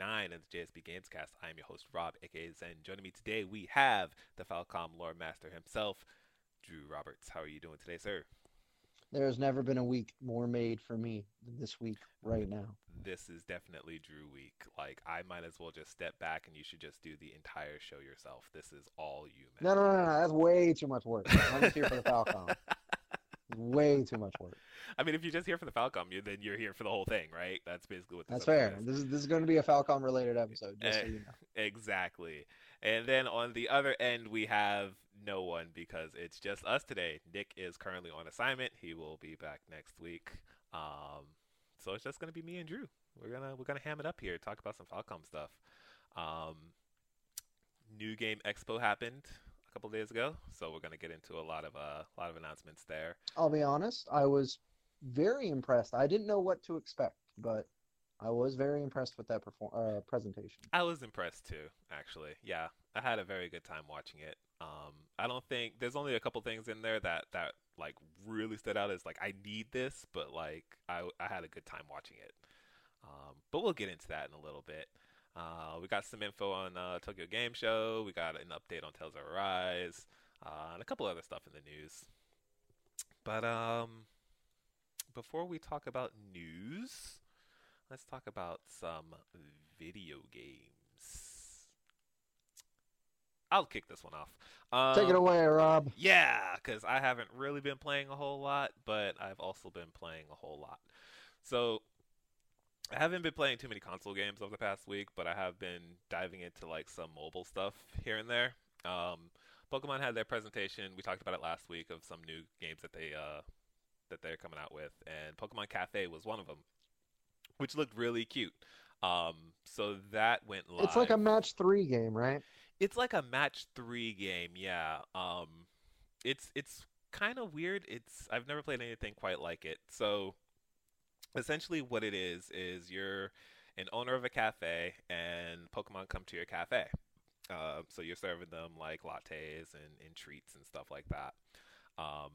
9 of the JSB Gamescast. I am your host, Rob, aka and Joining me today, we have the Falcom lore master himself, Drew Roberts. How are you doing today, sir? There has never been a week more made for me than this week right now. This is definitely Drew week. Like I might as well just step back and you should just do the entire show yourself. This is all you. Man. No, no, no, no. That's way too much work. I'm just here for the Falcom. way too much work. I mean, if you're just here for the Falcom, you then you're here for the whole thing, right? That's basically what. That's fair. Is. This is this is going to be a Falcom related episode, just uh, so you know. Exactly. And then on the other end, we have no one because it's just us today. Nick is currently on assignment. He will be back next week. Um, so it's just gonna be me and Drew. We're gonna we're gonna ham it up here, talk about some Falcom stuff. Um, New Game Expo happened a couple days ago, so we're gonna get into a lot of uh, a lot of announcements there. I'll be honest, I was very impressed. I didn't know what to expect, but I was very impressed with that perform- uh, presentation. I was impressed too, actually. Yeah, I had a very good time watching it. Um, I don't think there's only a couple things in there that that like really stood out as like I need this, but like I I had a good time watching it. Um, but we'll get into that in a little bit. Uh, we got some info on uh, Tokyo Game Show. We got an update on Tales of Arise, uh, and a couple other stuff in the news. But um, before we talk about news, let's talk about some video games. I'll kick this one off. Um, Take it away, Rob. Yeah, because I haven't really been playing a whole lot, but I've also been playing a whole lot. So I haven't been playing too many console games over the past week, but I have been diving into like some mobile stuff here and there. Um, Pokemon had their presentation. We talked about it last week of some new games that they uh, that they're coming out with, and Pokemon Cafe was one of them, which looked really cute. Um, so that went live. It's like a match three game, right? It's like a match three game, yeah. Um, it's it's kind of weird. It's I've never played anything quite like it. So essentially, what it is is you're an owner of a cafe, and Pokemon come to your cafe. Uh, so you're serving them like lattes and, and treats and stuff like that. Um,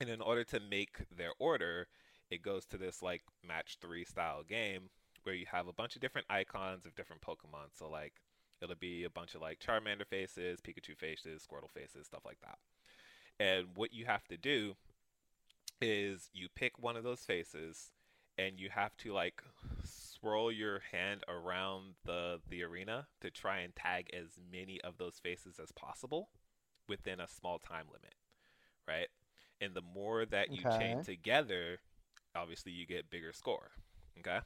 and in order to make their order, it goes to this like match three style game where you have a bunch of different icons of different Pokemon. So like it'll be a bunch of like Charmander faces, Pikachu faces, Squirtle faces, stuff like that. And what you have to do is you pick one of those faces and you have to like swirl your hand around the the arena to try and tag as many of those faces as possible within a small time limit, right? And the more that you Okay. chain together, obviously you get bigger score. Okay?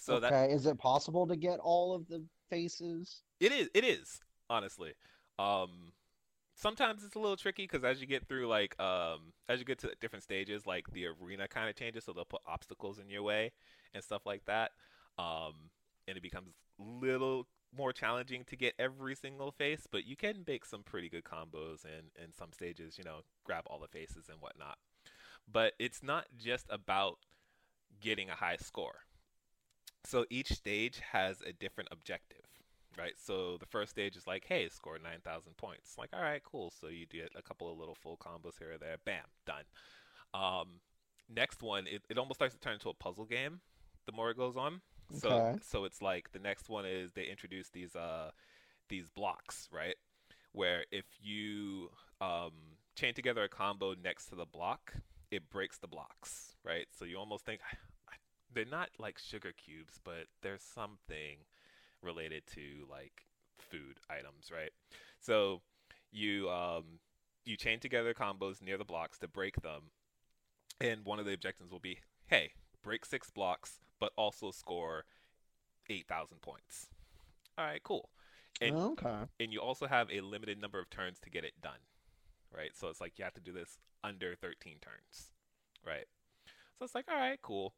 So okay, that is it possible to get all of the faces? it is it is, honestly. Um sometimes it's a little tricky because as you get through like um as you get to different stages like the arena kind of changes so they'll put obstacles in your way and stuff like that um and it becomes a little more challenging to get every single face but you can make some pretty good combos and in some stages you know grab all the faces and whatnot. But it's not just about getting a high score. So each stage has a different objective right? So the first stage is like, hey, score 9,000 points. Like, all right, cool. So you do a couple of little full combos here or there. Bam, done. Um, next one, it, it almost starts to turn into a puzzle game the more it goes on. So Okay. so it's like the next one is they introduce these uh these blocks, right? Where if you um chain together a combo next to the block, it breaks the blocks, right? So you almost think they're not like sugar cubes, but there's something related to like food items, right? So you um you chain together combos near the blocks to break them, and one of the objectives will be, hey, break six blocks, but also score eight thousand points. All right, cool. And okay. and you also have a limited number of turns to get it done, right? So it's like you have to do this under 13 turns, right? So it's like, all right, cool.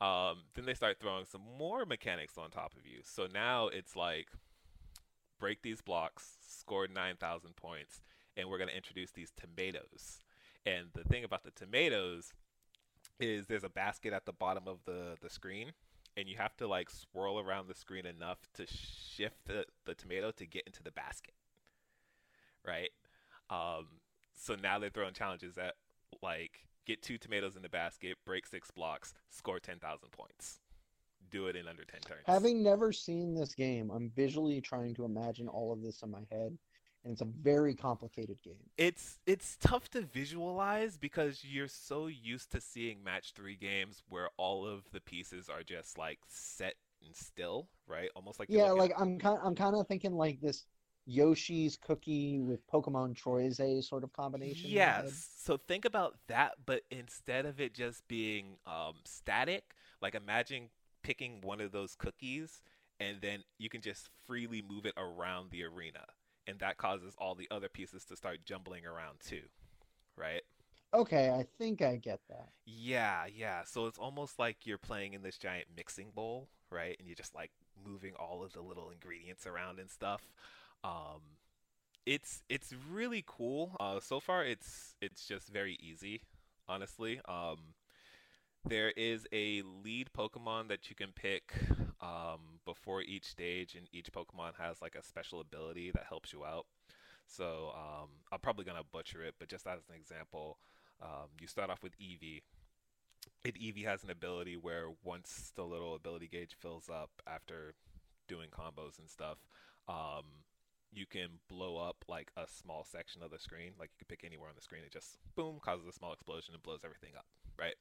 Um, then they start throwing some more mechanics on top of you. So now it's like, break these blocks, score 9,000 points, and we're going to introduce these tomatoes. And the thing about the tomatoes is there's a basket at the bottom of the, the screen, and you have to like swirl around the screen enough to shift the, the tomato to get into the basket. Right? Um, so now they're throwing challenges that like get two tomatoes in the basket, break six blocks, score 10,000 points. Do it in under 10 turns. Having never seen this game, I'm visually trying to imagine all of this in my head, and it's a very complicated game. it's it's tough to visualize because you're so used to seeing match 3 games where all of the pieces are just like set and still, right? Almost like Yeah, like I'm kind, I'm kind of thinking like this Yoshi's cookie with Pokemon Trozei sort of combination. in my head. Yes. So think about that, but instead of it just being um, static, like imagine picking one of those cookies and then you can just freely move it around the arena. And that causes all the other pieces to start jumbling around too. Right? Okay, I think I get that. Yeah, yeah. So it's almost like you're playing in this giant mixing bowl, right? And you're just like moving all of the little ingredients around and stuff. Um, it's it's really cool. Uh, so far, it's it's just very easy, honestly. Um, there is a lead Pokemon that you can pick um, before each stage, and each Pokemon has like a special ability that helps you out. So um, I'm probably gonna butcher it, but just as an example, um, you start off with Eevee. And Eevee has an ability where once the little ability gauge fills up after doing combos and stuff, um, you can blow up like a small section of the screen. Like you can pick anywhere on the screen, it just boom causes a small explosion and blows everything up, right?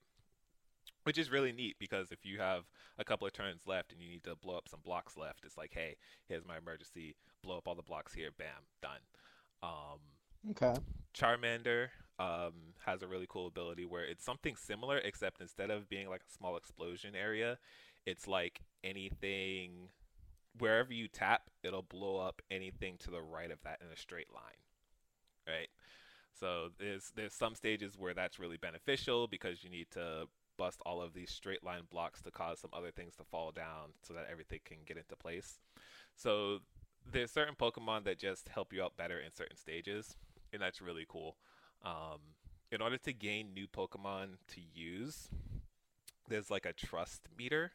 Which is really neat because if you have a couple of turns left and you need to blow up some blocks left, it's like, hey, here's my emergency, blow up all the blocks here, bam, done. Um, Okay. Charmander um, has a really cool ability where it's something similar, except instead of being like a small explosion area, it's like anything wherever you tap, it'll blow up anything to the right of that in a straight line. Right? So there's there's some stages where that's really beneficial because you need to bust all of these straight line blocks to cause some other things to fall down so that everything can get into place. So there's certain Pokemon that just help you out better in certain stages, and that's really cool. Um, in order to gain new Pokemon to use, there's like a trust meter,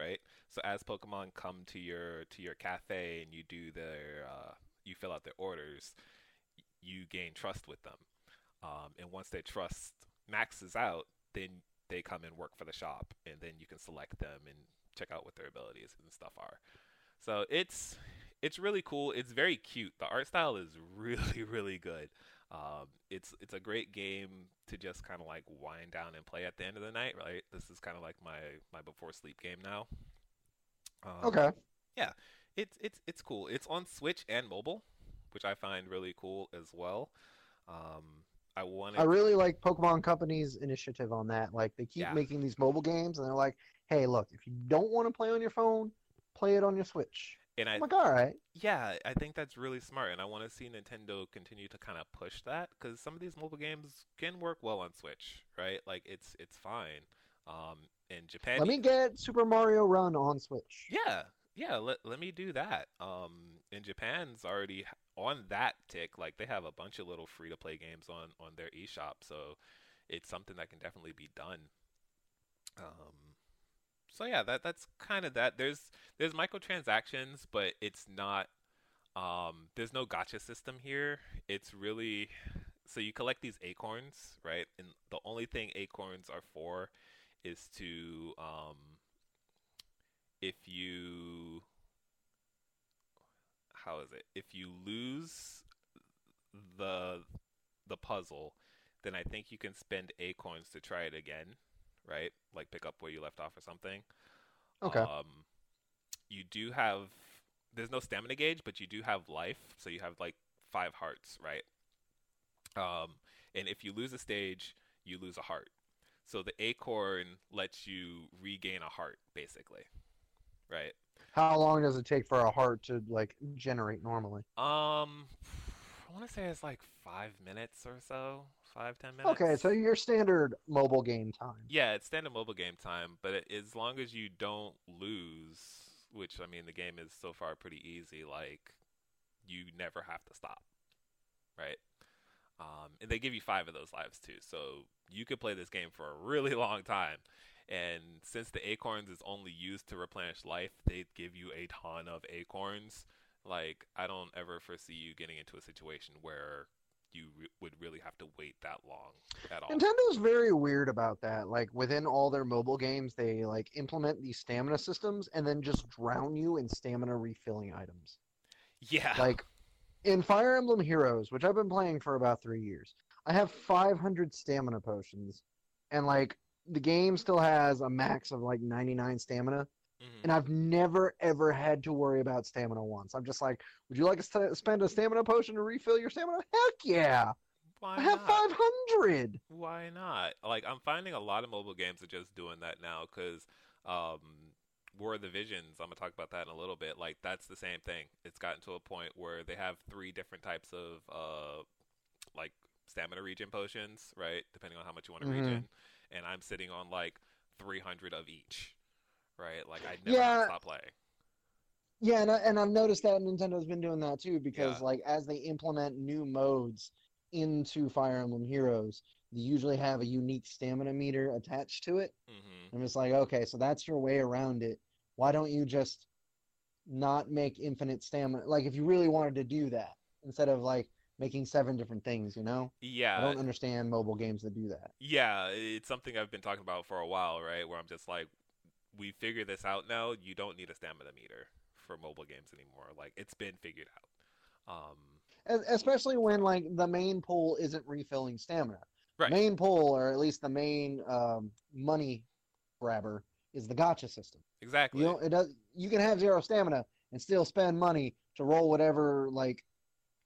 right? So as Pokemon come to your to your cafe and you do their uh, you fill out their orders, you gain trust with them. Um, and once their trust maxes out, then they come and work for the shop, and then you can select them and check out what their abilities and stuff are. So it's it's really cool. It's very cute. The art style is really really good. Um, it's it's a great game to just kind of like wind down and play at the end of the night. Right. This is kind of like my my before sleep game now. Um, okay. Yeah, it's it's it's cool. It's on Switch and mobile, which I find really cool as well. Um, I want. I really like Pokemon Company's initiative on that. Like they keep yeah. making these mobile games, and they're like, "Hey, look, if you don't want to play on your phone, play it on your Switch." And I, I'm like, all right. Yeah, I think that's really smart, and I want to see Nintendo continue to kind of push that because some of these mobile games can work well on Switch, right? Like it's it's fine. Um, in Japan, let me get Super Mario Run on Switch. Yeah, yeah. Let let me do that. Um, in Japan's already on that tick. Like they have a bunch of little free to play games on on their eShop, so it's something that can definitely be done. Um, so yeah, that that's kind of that. There's there's microtransactions, but it's not. Um, there's no gacha system here. It's really so you collect these acorns, right? And the only thing acorns are for is to um, if you how is it? If you lose the the puzzle, then I think you can spend acorns to try it again, right? Like pick up where you left off or something. Okay. Um, you do have there's no stamina gauge, but you do have life, so you have like five hearts, right? Um, and if you lose a stage, you lose a heart. So the acorn lets you regain a heart, basically, right? How long does it take for a heart to like generate normally? Um, I want to say it's like five minutes or so, five ten minutes. Okay, so your standard mobile game time. Yeah, it's standard mobile game time, but it, as long as you don't lose, which I mean, the game is so far pretty easy. Like, you never have to stop, right? Um, and they give you five of those lives too, so you could play this game for a really long time. And since the acorns is only used to replenish life, they give you a ton of acorns. Like, I don't ever foresee you getting into a situation where you re- would really have to wait that long at all. Nintendo's very weird about that. Like within all their mobile games, they like implement these stamina systems and then just drown you in stamina refilling items. Yeah. Like in Fire Emblem Heroes, which I've been playing for about 3 years. I have 500 stamina potions and like the game still has a max of like 99 stamina. Mm-hmm. And I've never ever had to worry about stamina once. I'm just like, would you like to spend a stamina potion to refill your stamina? Heck yeah! Why I have 500. Why not? Like I'm finding a lot of mobile games are just doing that now because um, War of the Visions. I'm gonna talk about that in a little bit. Like that's the same thing. It's gotten to a point where they have three different types of uh, like stamina regen potions, right? Depending on how much you want to mm-hmm. regen and I'm sitting on like 300 of each, right? Like I never yeah. stop playing. Yeah, and I, and I've noticed that Nintendo's been doing that too because yeah. like as they implement new modes into Fire Emblem Heroes, they usually have a unique stamina meter attached to it. Mm-hmm. I'm just like, okay, so that's your way around it. Why don't you just not make infinite stamina? Like if you really wanted to do that instead of like making seven different things, you know? Yeah. I don't understand mobile games that do that. Yeah, it's something I've been talking about for a while, right? Where I'm just like, we figured this out now. You don't need a stamina meter for mobile games anymore. Like, it's been figured out. Um, Especially when, like, the main pool isn't refilling stamina. Right. Main pool, or at least the main um, money grabber, is the gacha system. Exactly. You know, it does. You can have zero stamina and still spend money to roll whatever like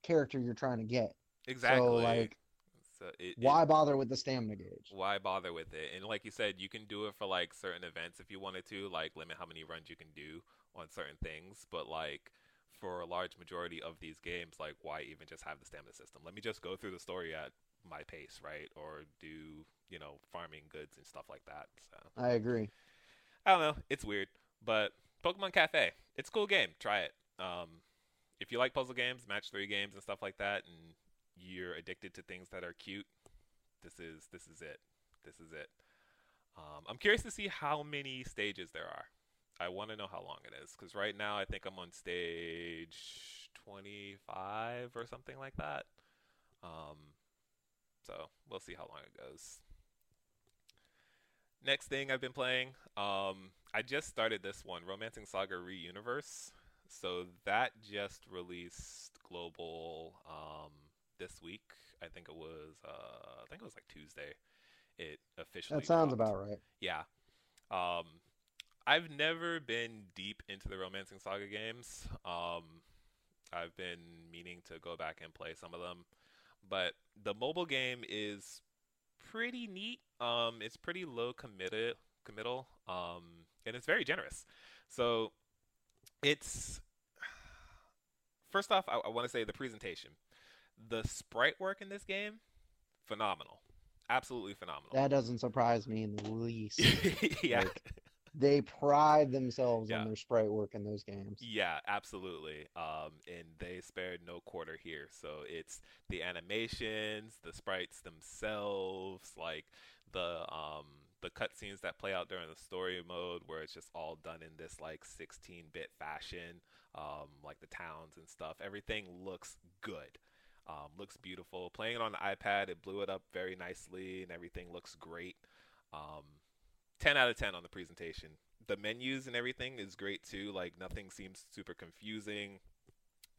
character you're trying to get. Exactly. So like so it, why it, bother with the stamina gauge? Why bother with it? And like you said, you can do it for like certain events if you wanted to, like limit how many runs you can do on certain things. But like for a large majority of these games, like why even just have the stamina system? Let me just go through the story at my pace, right? Or do you know farming goods and stuff like that. So I agree. I don't know. It's weird, but Pokemon Cafe, it's a cool game. Try it. Um, if you like puzzle games, match three games, and stuff like that, and you're addicted to things that are cute, this is this is it. This is it. Um, I'm curious to see how many stages there are. I want to know how long it is because right now I think I'm on stage 25 or something like that. Um, so we'll see how long it goes. next thing I've been playing, um, I just started this one, Romancing Saga Re-Universe. So that just released global um, this week. I think it was. Uh, I think it was like Tuesday. It officially. That sounds dropped. about right. Yeah. Um, I've never been deep into the Romancing Saga games. Um, I've been meaning to go back and play some of them, but the mobile game is pretty neat. Um, it's pretty low committed committal. Um, and it's very generous. So it's first off, I, I want to say the presentation, the sprite work in this game, phenomenal, absolutely phenomenal. That doesn't surprise me in the least. yeah. Like, they pride themselves Yeah. on their sprite work in those games. Yeah, absolutely. Um, and they spared no quarter here. So it's the animations, the sprites themselves, like the um the cutscenes that play out during the story mode, where it's just all done in this like 16-bit fashion, um, like the towns and stuff. Everything looks good. Um, looks beautiful. Playing it on the iPad, it blew it up very nicely, and everything looks great. Um, 10 out of 10 on the presentation. The menus and everything is great too. Like nothing seems super confusing.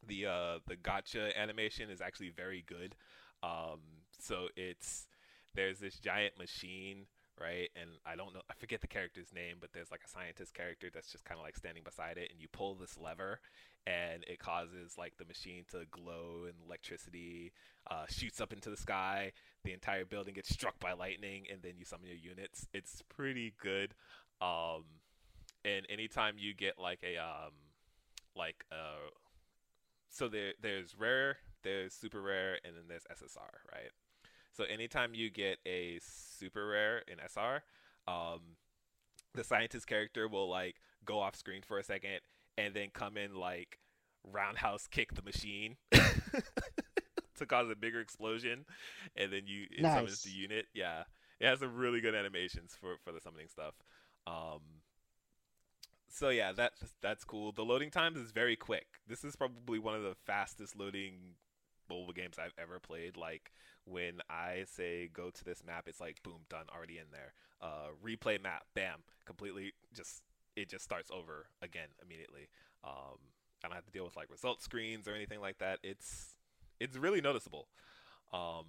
The uh the gacha animation is actually very good. Um so it's there's this giant machine, right? And I don't know I forget the character's name, but there's like a scientist character that's just kind of like standing beside it and you pull this lever and it causes like the machine to glow and electricity uh, shoots up into the sky. The entire building gets struck by lightning and then you summon your units. It's pretty good um and anytime you get like a um like uh so there there's rare there's super rare and then there's ssr right so anytime you get a super rare in sr um the scientist character will like go off screen for a second and then come in like roundhouse kick the machine to cause a bigger explosion and then you it summons the unit. Yeah. It has some really good animations for for the summoning stuff. Um so yeah that's that's cool. The loading times is very quick. This is probably one of the fastest loading mobile games i've ever played. Like when i say go to this map it's like boom done already in there. Uh replay map bam completely just it just starts over again immediately. Um i don't have to deal with like result screens or anything like that. It's it's really noticeable um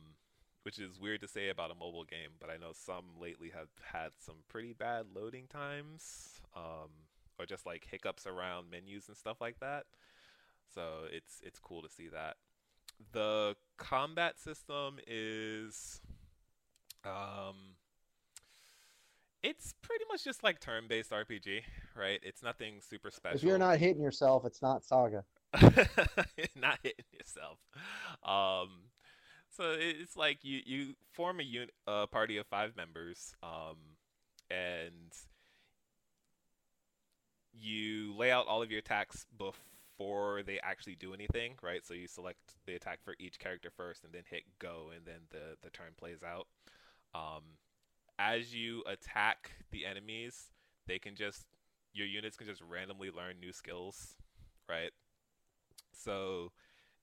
which is weird to say about a mobile game but i know some lately have had some pretty bad loading times um or just like hiccups around menus and stuff like that. So it's it's cool to see that the combat system is um it's pretty much just like turn-based RPG, right? It's nothing super special. If you're not hitting yourself, it's not Saga. not hitting yourself. Um, so it's like you you form a un- a party of five members, um, and you lay out all of your attacks before they actually do anything, right? So you select the attack for each character first, and then hit go, and then the the turn plays out. Um, as you attack the enemies, they can just your units can just randomly learn new skills, right? So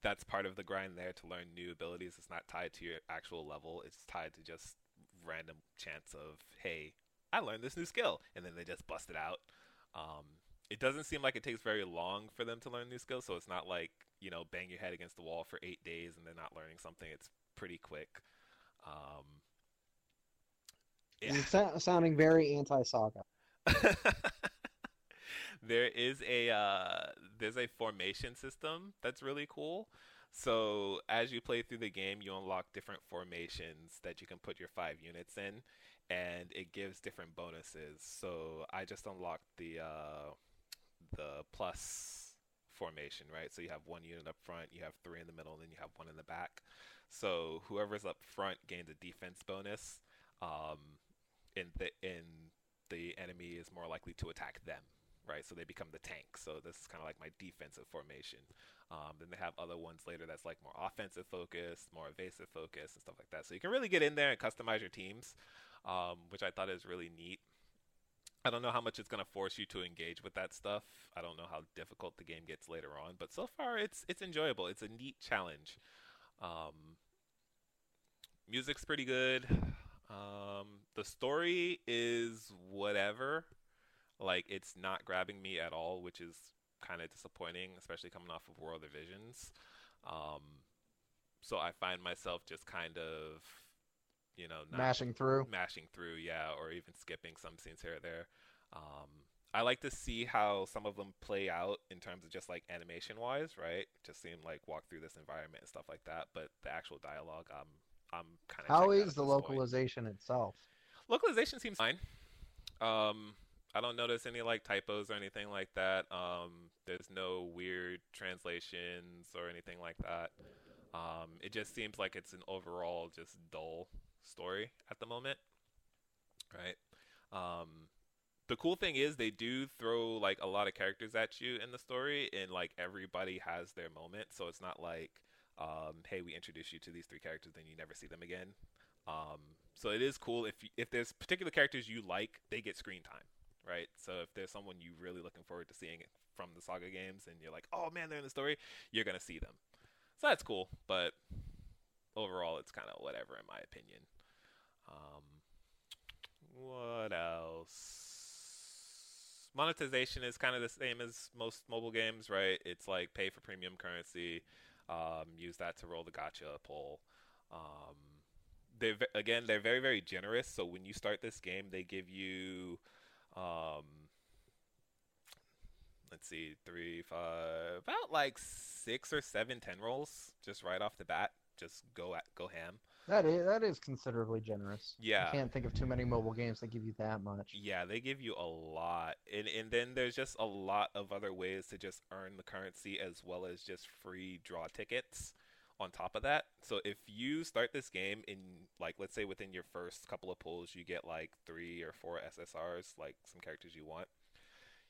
that's part of the grind there to learn new abilities. It's not tied to your actual level. It's tied to just random chance of, hey, I learned this new skill, and then they just bust it out. Um, it doesn't seem like it takes very long for them to learn new skills, so it's not like you know bang your head against the wall for eight days and they're not learning something. It's pretty quick. Um, yeah. Sounding very anti-Saga. there is a uh, there's a formation system that's really cool. So as you play through the game, you unlock different formations that you can put your five units in, and it gives different bonuses. So I just unlocked the uh, the plus formation, right? So you have one unit up front, you have three in the middle, and then you have one in the back. So whoever's up front gains a defense bonus, um, and the the enemy is more likely to attack them, right? So they become the tank. So this is kind of like my defensive formation. Um, then they have other ones later that's like more offensive focused, more evasive focused, and stuff like that. So you can really get in there and customize your teams, um, which I thought is really neat. I don't know how much it's going to force you to engage with that stuff. I don't know how difficult the game gets later on, but so far it's it's enjoyable. It's a neat challenge. Um, music's pretty good. Um, the story is whatever. Like it's not grabbing me at all, which is kind of disappointing, especially coming off of World of Visions. Um, so I find myself just kind of, you know, mashing through, mashing through, yeah, or even skipping some scenes here or there. Um, I like to see how some of them play out in terms of just like animation wise, right? Just seem like walk through this environment and stuff like that. But the actual dialogue, I'm I'm kind of. How is the localization point. itself? Localization seems fine. Um, I don't notice any like typos or anything like that. Um, there's no weird translations or anything like that. Um, it just seems like it's an overall just dull story at the moment, right? Um, the cool thing is they do throw like a lot of characters at you in the story, and like everybody has their moment. So it's not like, um, hey, we introduce you to these three characters, then you never see them again. Um, so it is cool if if there's particular characters you like, they get screen time, right? So if there's someone you really looking forward to seeing from the saga games, and you're like, oh man, they're in the story, you're gonna see them. So that's cool, but overall, it's kind of whatever in my opinion. Um, what else? Monetization is kind of the same as most mobile games, right? It's like pay for premium currency, um, use that to roll the gacha pull. Um, they again, they're very very generous. So when you start this game, they give you um, let's see, three, five, about like six or seven ten rolls just right off the bat. Just go at go ham. That is that is considerably generous. Yeah, I can't think of too many mobile games that give you that much. Yeah, they give you a lot, and and then there's just a lot of other ways to just earn the currency as well as just free draw tickets on top of that. So if you start this game in like let's say within your first couple of pulls you get like 3 or 4 SSRs, like some characters you want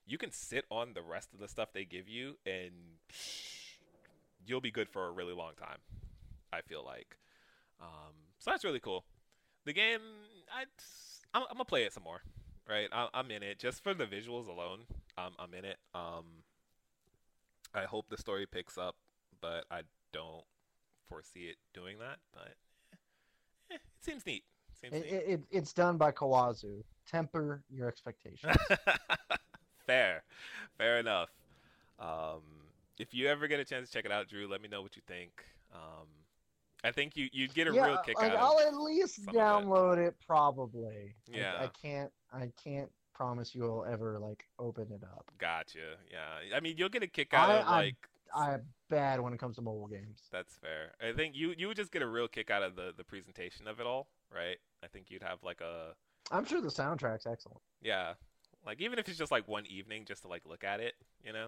you can sit on the rest of the stuff they give you and you'll be good for a really long time. I feel like. Um, so that's really cool. The game, I, I'm, I'm gonna play it some more. Right, I, am in it just for the visuals alone. Um, I'm in it. Um, I hope the story picks up, but I don't foresee it doing that. But eh, it seems neat. Seems it, neat. It, it's done by Kawazu. Temper your expectations. fair, fair enough. Um, if you ever get a chance to check it out, Drew, let me know what you think. Um, I think you you'd get a yeah, real uh, kick like out. I'll at least download it. it. probably. Yeah, I, I, can't. I can't promise you will ever like open it up. Gotcha. Yeah, I mean you'll get a kick out I, of like. I, I'm bad when it comes to mobile games. That's fair. I think you you would just get a real kick out of the the presentation of it all, right? I think you'd have like a. I'm sure the soundtrack's excellent. Yeah, like even if it's just like one evening just to like look at it, you know,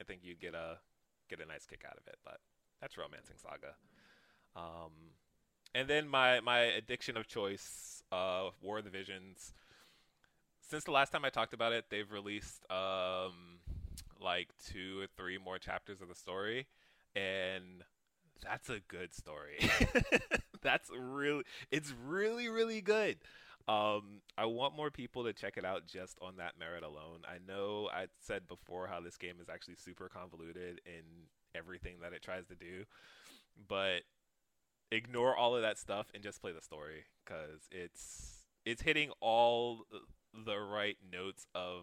I think you'd get a get a nice kick out of it. But that's Romancing Saga. Um, and then my my addiction of choice, uh, War of the Visions. Since the last time I talked about it, they've released um, like two or three more chapters of the story, and that's a good story. that's really, it's really, really good. Um, I want more people to check it out just on that merit alone. I know I said before how this game is actually super convoluted in everything that it tries to do, but ignore all of that stuff and just play the story because it's it's hitting all the right notes of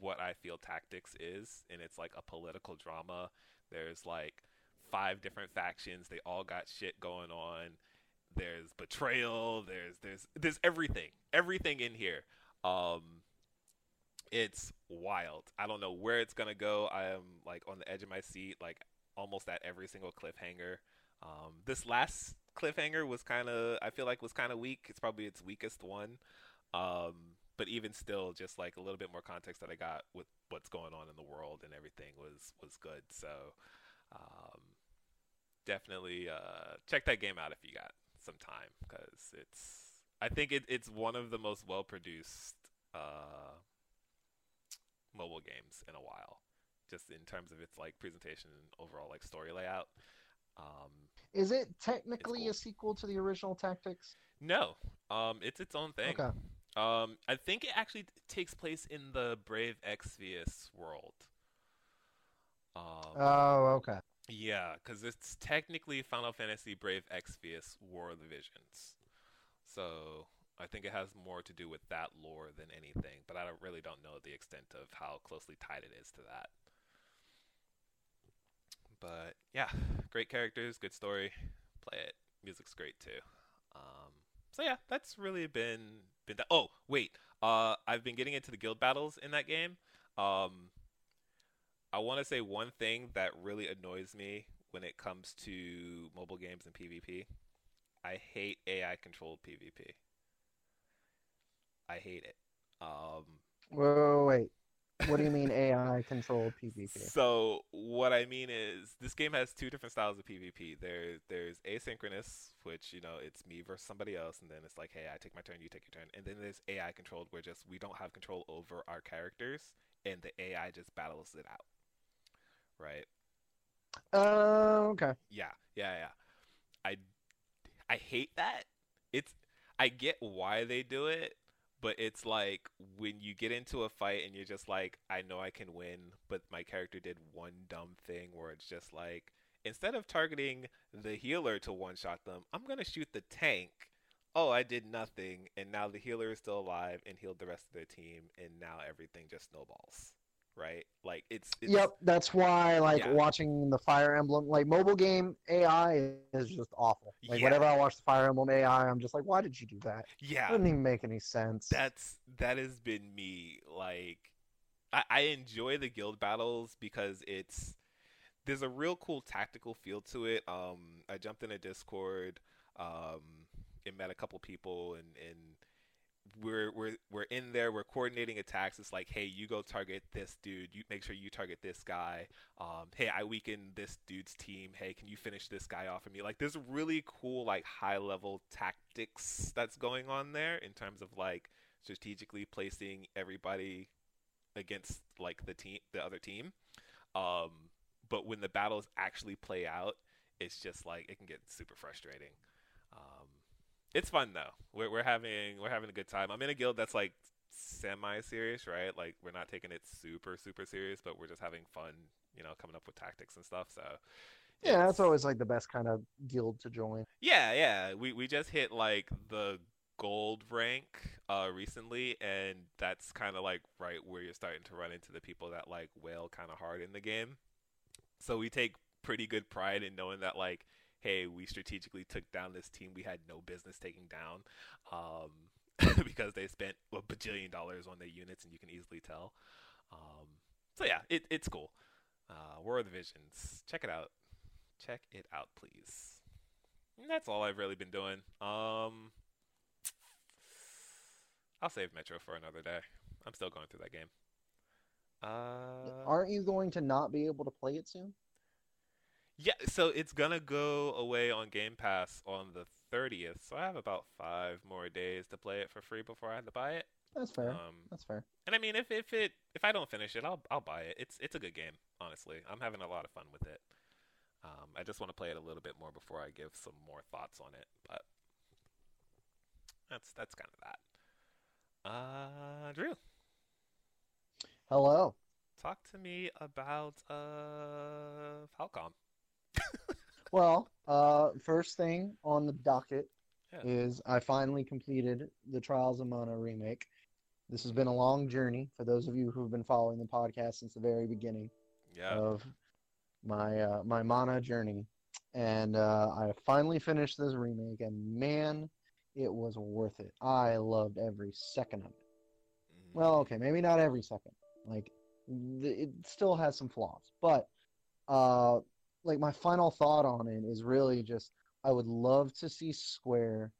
what I feel tactics is, and it's like a political drama. There's like five different factions. They all got shit going on there's betrayal, there's there's there's everything, everything in here. Um, it's wild. I don't know where it's gonna go. I am like on the edge of my seat, like almost at every single cliffhanger. Um, this last cliffhanger was kind of, I feel like, was kind of weak. It's probably its weakest one. Um, but even still, just like a little bit more context that I got with what's going on in the world and everything was was good. So um, definitely uh, check that game out if you got some time because it's I think it, it's one of the most well produced uh, mobile games in a while, just in terms of its like presentation and overall like story layout. Um, Is it technically cool. a sequel to the original Tactics? No, um, it's its own thing. Okay. Um, I think it actually takes place in the Brave Exvius world. Um, oh, okay. Yeah, because it's technically Final Fantasy Brave Exvius War of the Visions. So I think it has more to do with that lore than anything, but I don't, really don't know the extent of how closely tied it is to that. But yeah, great characters, good story. Play it. Music's great too. Um, so yeah, that's really been been that. Oh wait, uh, I've been getting into the guild battles in that game. Um, I want to say one thing that really annoys me when it comes to mobile games and PvP. I hate AI controlled PvP. I hate it. Um, whoa, wait. What do you mean AI controlled PvP? So what I mean is this game has two different styles of PvP. There there's asynchronous, which you know it's me versus somebody else, and then it's like, hey, I take my turn, you take your turn, and then there's AI controlled, where just we don't have control over our characters, and the AI just battles it out, right? Uh, okay. Yeah, yeah, yeah. I I hate that. It's I get why they do it, but it's like when you get into a fight and you're just like, I know I can win, but my character did one dumb thing where it's just like, instead of targeting the healer to one shot them, I'm gonna shoot the tank. Oh, I did nothing, and now the healer is still alive and healed the rest of their team, and now everything just snowballs right? Like it's, it's Yep, that's why like yeah. watching the Fire Emblem like mobile game AI is just awful. Like yeah. whenever I watch the Fire Emblem AI, I'm just like, why did you do that? Yeah. It doesn't even make any sense. That's that has been me. Like I, I enjoy the guild battles because it's there's a real cool tactical feel to it. Um I jumped in a Discord, um and met a couple people and and we're we're we're in there. We're coordinating attacks. It's like, hey, you go target this dude. You make sure you target this guy. Um, hey, I weaken this dude's team. Hey, can you finish this guy off for me? Like, there's really cool like high level tactics that's going on there in terms of like strategically placing everybody against like the team, the other team. Um, but when the battles actually play out, it's just like it can get super frustrating. It's fun though. We're we're having we're having a good time. I'm in a guild that's like semi serious, right? Like we're not taking it super super serious, but we're just having fun, you know, coming up with tactics and stuff. So yeah, that's always like the best kind of guild to join. Yeah, yeah. We we just hit like the gold rank uh recently and that's kind of like right where you're starting to run into the people that like wail kind of hard in the game. So we take pretty good pride in knowing that like hey, we strategically took down this team we had no business taking down um, because they spent a bajillion dollars on their units, and you can easily tell. Um, so yeah, it, it's cool. Uh, War of the Visions, check it out. Check it out, please. And that's all I've really been doing. Um, I'll save Metro for another day. I'm still going through that game. Uh, Aren't you going to not be able to play it soon? Yeah, so it's gonna go away on Game Pass on the 30th, so I have about five more days to play it for free before I have to buy it. That's fair. Um, That's fair. And I mean, if if it if I don't finish it, I'll I'll buy it. It's it's a good game, honestly. I'm having a lot of fun with it. Um, I just want to play it a little bit more before I give some more thoughts on it, but that's that's kind of that. Uh, Drew. Hello. Talk to me about uh Falcom well, uh, first thing on the docket yeah. is I finally completed the Trials of Mana remake. This has been a long journey for those of you who have been following the podcast since the very beginning yeah. of my uh, my Mana journey, and uh, I finally finished this remake, and man, it was worth it. I loved every second of it. Mm-hmm. Well, okay, maybe not every second. Like, it still has some flaws, but uh, like my final thought on it is really just I would love to see Square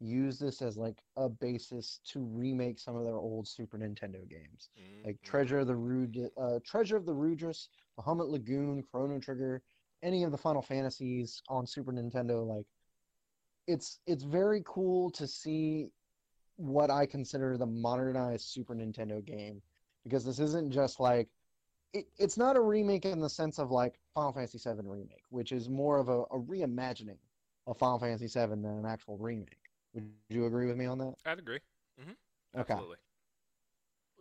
use this as like a basis to remake some of their old Super Nintendo games, mm-hmm. like Treasure of the Rud- uh, Treasure of the Rudras, Bahamut Lagoon, Chrono Trigger, any of the Final Fantasies on Super Nintendo. Like, it's it's very cool to see what I consider the modernized Super Nintendo game because this isn't just like it, it's not a remake in the sense of like Final Fantasy VII remake, which is more of a, a reimagining of Final Fantasy VII than an actual remake. Would you agree with me on that? I'd agree. Mm-hmm. Okay. Absolutely.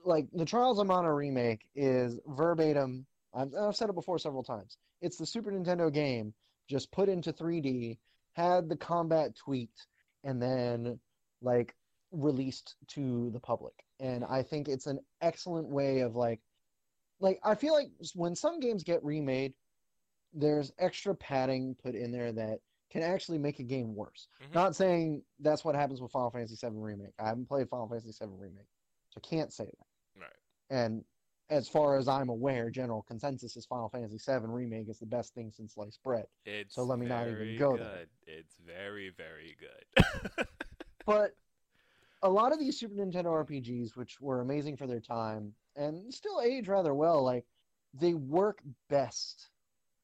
Like the Trials of Mana remake is verbatim. I've, I've said it before several times. It's the Super Nintendo game just put into 3D, had the combat tweaked, and then like released to the public. And I think it's an excellent way of like like I feel like when some games get remade, there's extra padding put in there that can actually make a game worse. Mhm. Not saying that's what happens with Final Fantasy VII Remake. I haven't played Final Fantasy VII Remake, so I can't say that. Right. And as far as I'm aware, general consensus is Final Fantasy VII Remake is the best thing since sliced bread. It's So let me not even go good. there. It's very, very good. But a lot of these Super Nintendo RPGs, which were amazing for their time and still age rather well, like they work best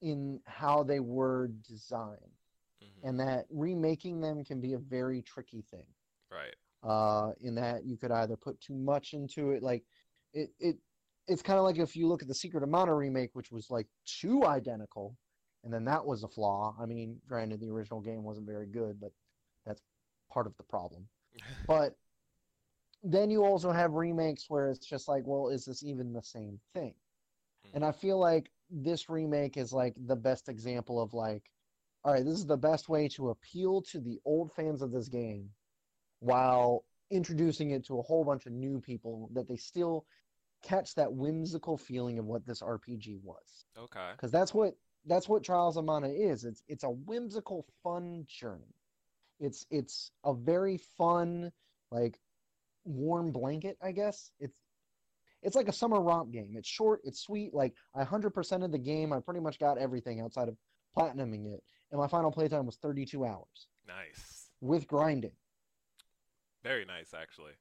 in how they were designed, Mhm. and that remaking them can be a very tricky thing. Right. uh, in that you could either put too much into it, like it, it it's kind of like if you look at the Secret of Mana remake, which was like too identical, and then that was a flaw. I mean, granted, the original game wasn't very good, but that's part of the problem. But then you also have remakes where it's just like, well, is this even the same thing? And I mm-hmm. feel like this remake is like the best example of like, all right, this is the best way to appeal to the old fans of this game while introducing it to a whole bunch of new people that they still catch that whimsical feeling of what this RPG was. Okay. Because that's what that's what Trials of Mana is. It's it's a whimsical, fun journey. It's it's a very fun, like warm blanket, I guess. It's it's like a summer romp game. It's short, it's sweet. Like I hundred percent of the game, I pretty much got everything outside of platinuming it, and my final playtime was thirty two hours Nice. with grinding. Very nice, actually.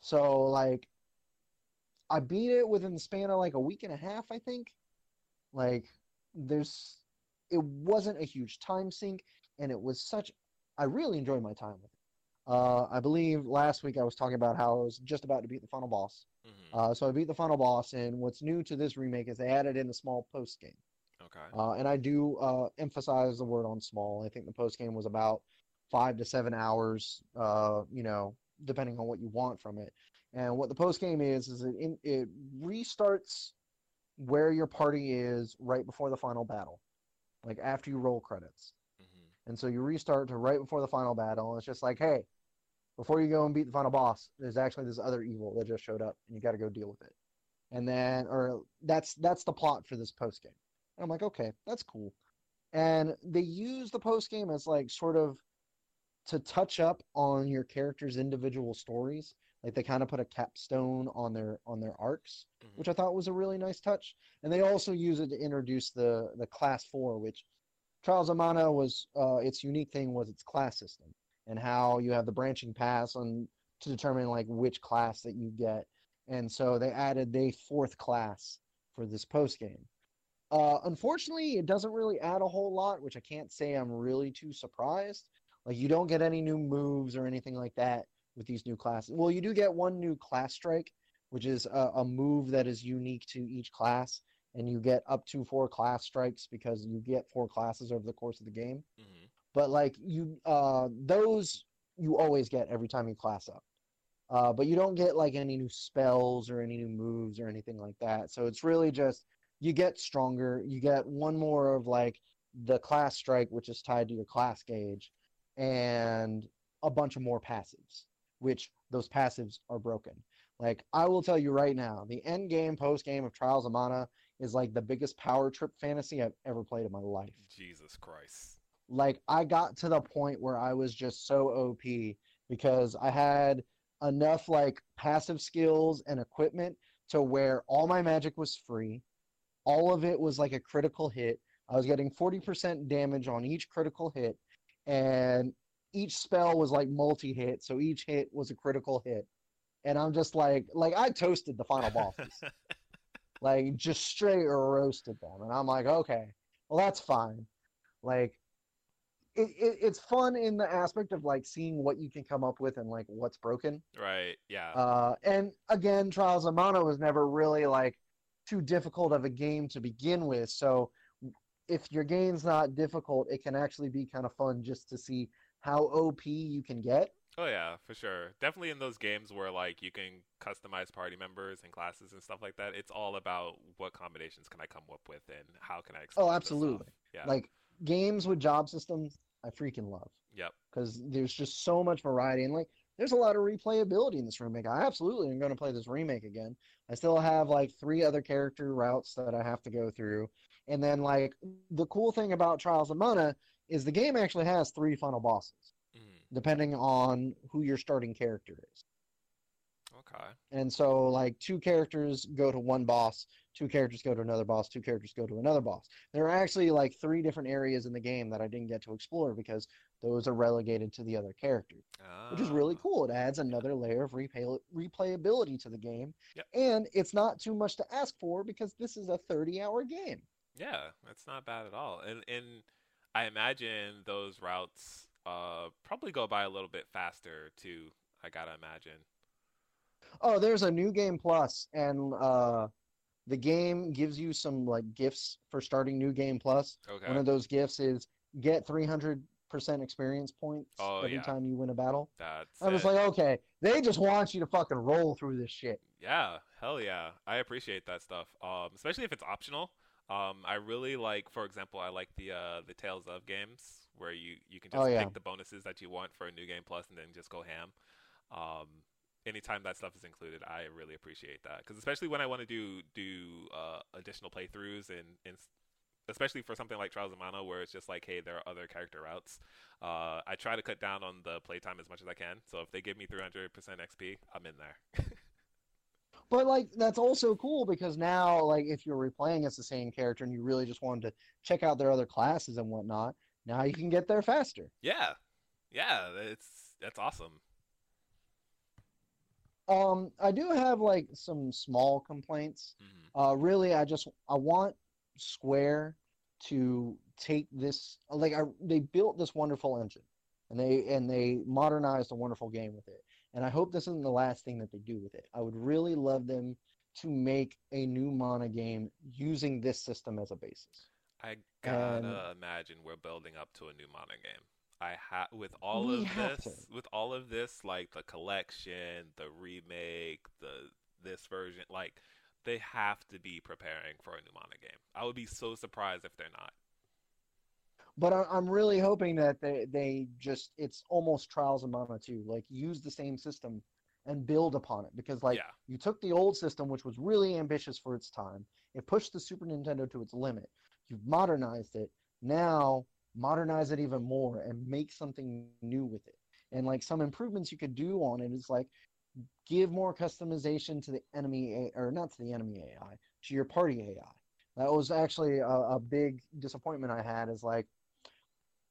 So like I beat it within the span of like a week and a half, I think. Like there's it wasn't a huge time sink and it was such I really enjoyed my time with it. Uh, I believe last week I was talking about how I was just about to beat the final boss. hmm Uh, so I beat the final boss, and what's new to this remake is they added in a small post game. okay. Uh, and I do uh, emphasize the word on small. I think the post game was about five to seven hours, uh, you know, depending on what you want from it. And what the post game is is it in, it restarts where your party is right before the final battle, like after you roll credits. hmm And so you restart to right before the final battle. And it's just like, hey, before you go and beat the final boss, there's actually this other evil that just showed up, and you got to go deal with it. And then, or that's that's the plot for this post game. And I'm like, okay, that's cool. And they use the post game as like sort of to touch up on your character's individual stories. Like they kind of put a capstone on their on their arcs, Mhm. which I thought was a really nice touch. And they also use it to introduce the the class four, which Trials of Mana was uh, its unique thing was its class system and how you have the branching paths on to determine like which class that you get. And so they added the fourth class for this post game. Uh, unfortunately, it doesn't really add a whole lot, which I can't say I'm really too surprised. Like you don't get any new moves or anything like that with these new classes. Well, you do get one new class strike, which is a, a move that is unique to each class, and you get up to four class strikes because you get four classes over the course of the game hmm but like you uh those you always get every time you class up. Uh but you don't get like any new spells or any new moves or anything like that. So it's really just you get stronger. You get one more of like the class strike which is tied to your class gauge and a bunch of more passives which those passives are broken. Like i will tell you right now the end game post game of trials of mana is like the biggest power trip fantasy i've ever played in my life. Jesus Christ. Like I got to the point where I was just so OP because I had enough like passive skills and equipment to where all my magic was free. All of it was like a critical hit. I was getting 40% damage on each critical hit and each spell was like multi-hit, so each hit was a critical hit. And I'm just like like I toasted the final bosses. like just straight roasted them and i'm like okay well that's fine like it, it, it's fun in the aspect of like seeing what you can come up with and like what's broken right. Yeah. uh and again trials of mana was never really like too difficult of a game to begin with so if your game's not difficult it can actually be kind of fun just to see how op you can get Oh yeah, for sure. Definitely in those games where like you can customize party members and classes and stuff like that. It's all about what combinations can I come up with and how can I oh absolutely. Yeah. like games with job systems i freaking love yep. because there's just so much variety and like there's a lot of replayability in this remake. I absolutely am going to play this remake again. I still have like three other character routes that I have to go through. And then like the cool thing about Trials of Mana is the game actually has three final bosses, Mm, depending on who your starting character is. okay. And so like two characters go to one boss, two characters go to another boss, two characters go to another boss. There are actually like three different areas in the game that I didn't get to explore because those are relegated to the other characters, which is really Ah, cool. It adds another layer of replay replayability to the game. Yep. And it's not too much to ask for because this is a 30-hour game. Yeah, that's not bad at all. And and I imagine those routes uh probably go by a little bit faster too. I gotta imagine. Oh, there's a new game plus, and uh, the game gives you some like gifts for starting new game plus. Okay. One of those gifts is get 300% experience points Oh, every yeah. time you win a battle. That's I was it. like, okay, they just want you to fucking roll through this shit. Yeah, hell yeah. I appreciate that stuff. Um, especially if it's optional. Um, I really like, for example, I like the uh, the Tales of games where you you can just Oh, yeah. pick the bonuses that you want for a new game plus and then just go ham. Um, anytime that stuff is included, I really appreciate that because especially when I want to do do uh, additional playthroughs and and especially for something like Trials of Mana where it's just like, hey, there are other character routes. Uh, I try to cut down on the playtime as much as I can. So if they give me 300% XP, I'm in there. But like that's also cool because now, like, if you're replaying as the same character and you really just wanted to check out their other classes and whatnot, now you can get there faster. Yeah, yeah, it's that's awesome. Um, I do have like some small complaints. hmm Uh, really, I just I want Square to take this like I, they built this wonderful engine, and they and they modernized a wonderful game with it. And I hope this isn't the last thing that they do with it. I would really love them to make a new Mana game using this system as a basis. I gotta And- imagine we're building up to a new Mana game. I have with all We of this, to. with all of this, like the collection, the remake, the this version, like they have to be preparing for a new Mana game. I would be so surprised if they're not. But I, I'm really hoping that they they just it's almost Trials of Mana 2, like use the same system and build upon it because like yeah, you took the old system which was really ambitious for its time. It pushed the Super Nintendo to its limit. You've modernized it. Now modernize it even more and make something new with it. And like some improvements you could do on it is like give more customization to the enemy or not to the enemy AI, to your party AI. That was actually a, a big disappointment I had is like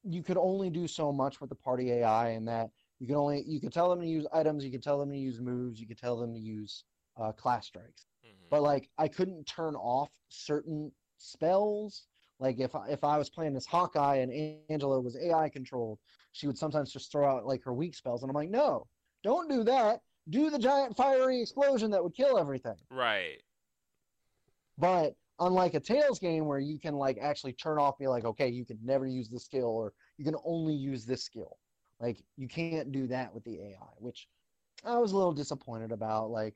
you could only do so much with the party AI and that you can only you could tell them to use items, you could tell them to use moves, you could tell them to use uh, class strikes. hmm But like I couldn't turn off certain spells. Like if I, if I was playing as Hawkeye and Angela was AI controlled, she would sometimes just throw out like her weak spells, and I'm like, no, don't do that. Do the giant fiery explosion that would kill everything. right. But unlike a Tales game where you can like actually turn off, be like, okay, you can never use this skill, or you can only use this skill. Like you can't do that with the AI, which I was a little disappointed about. Like,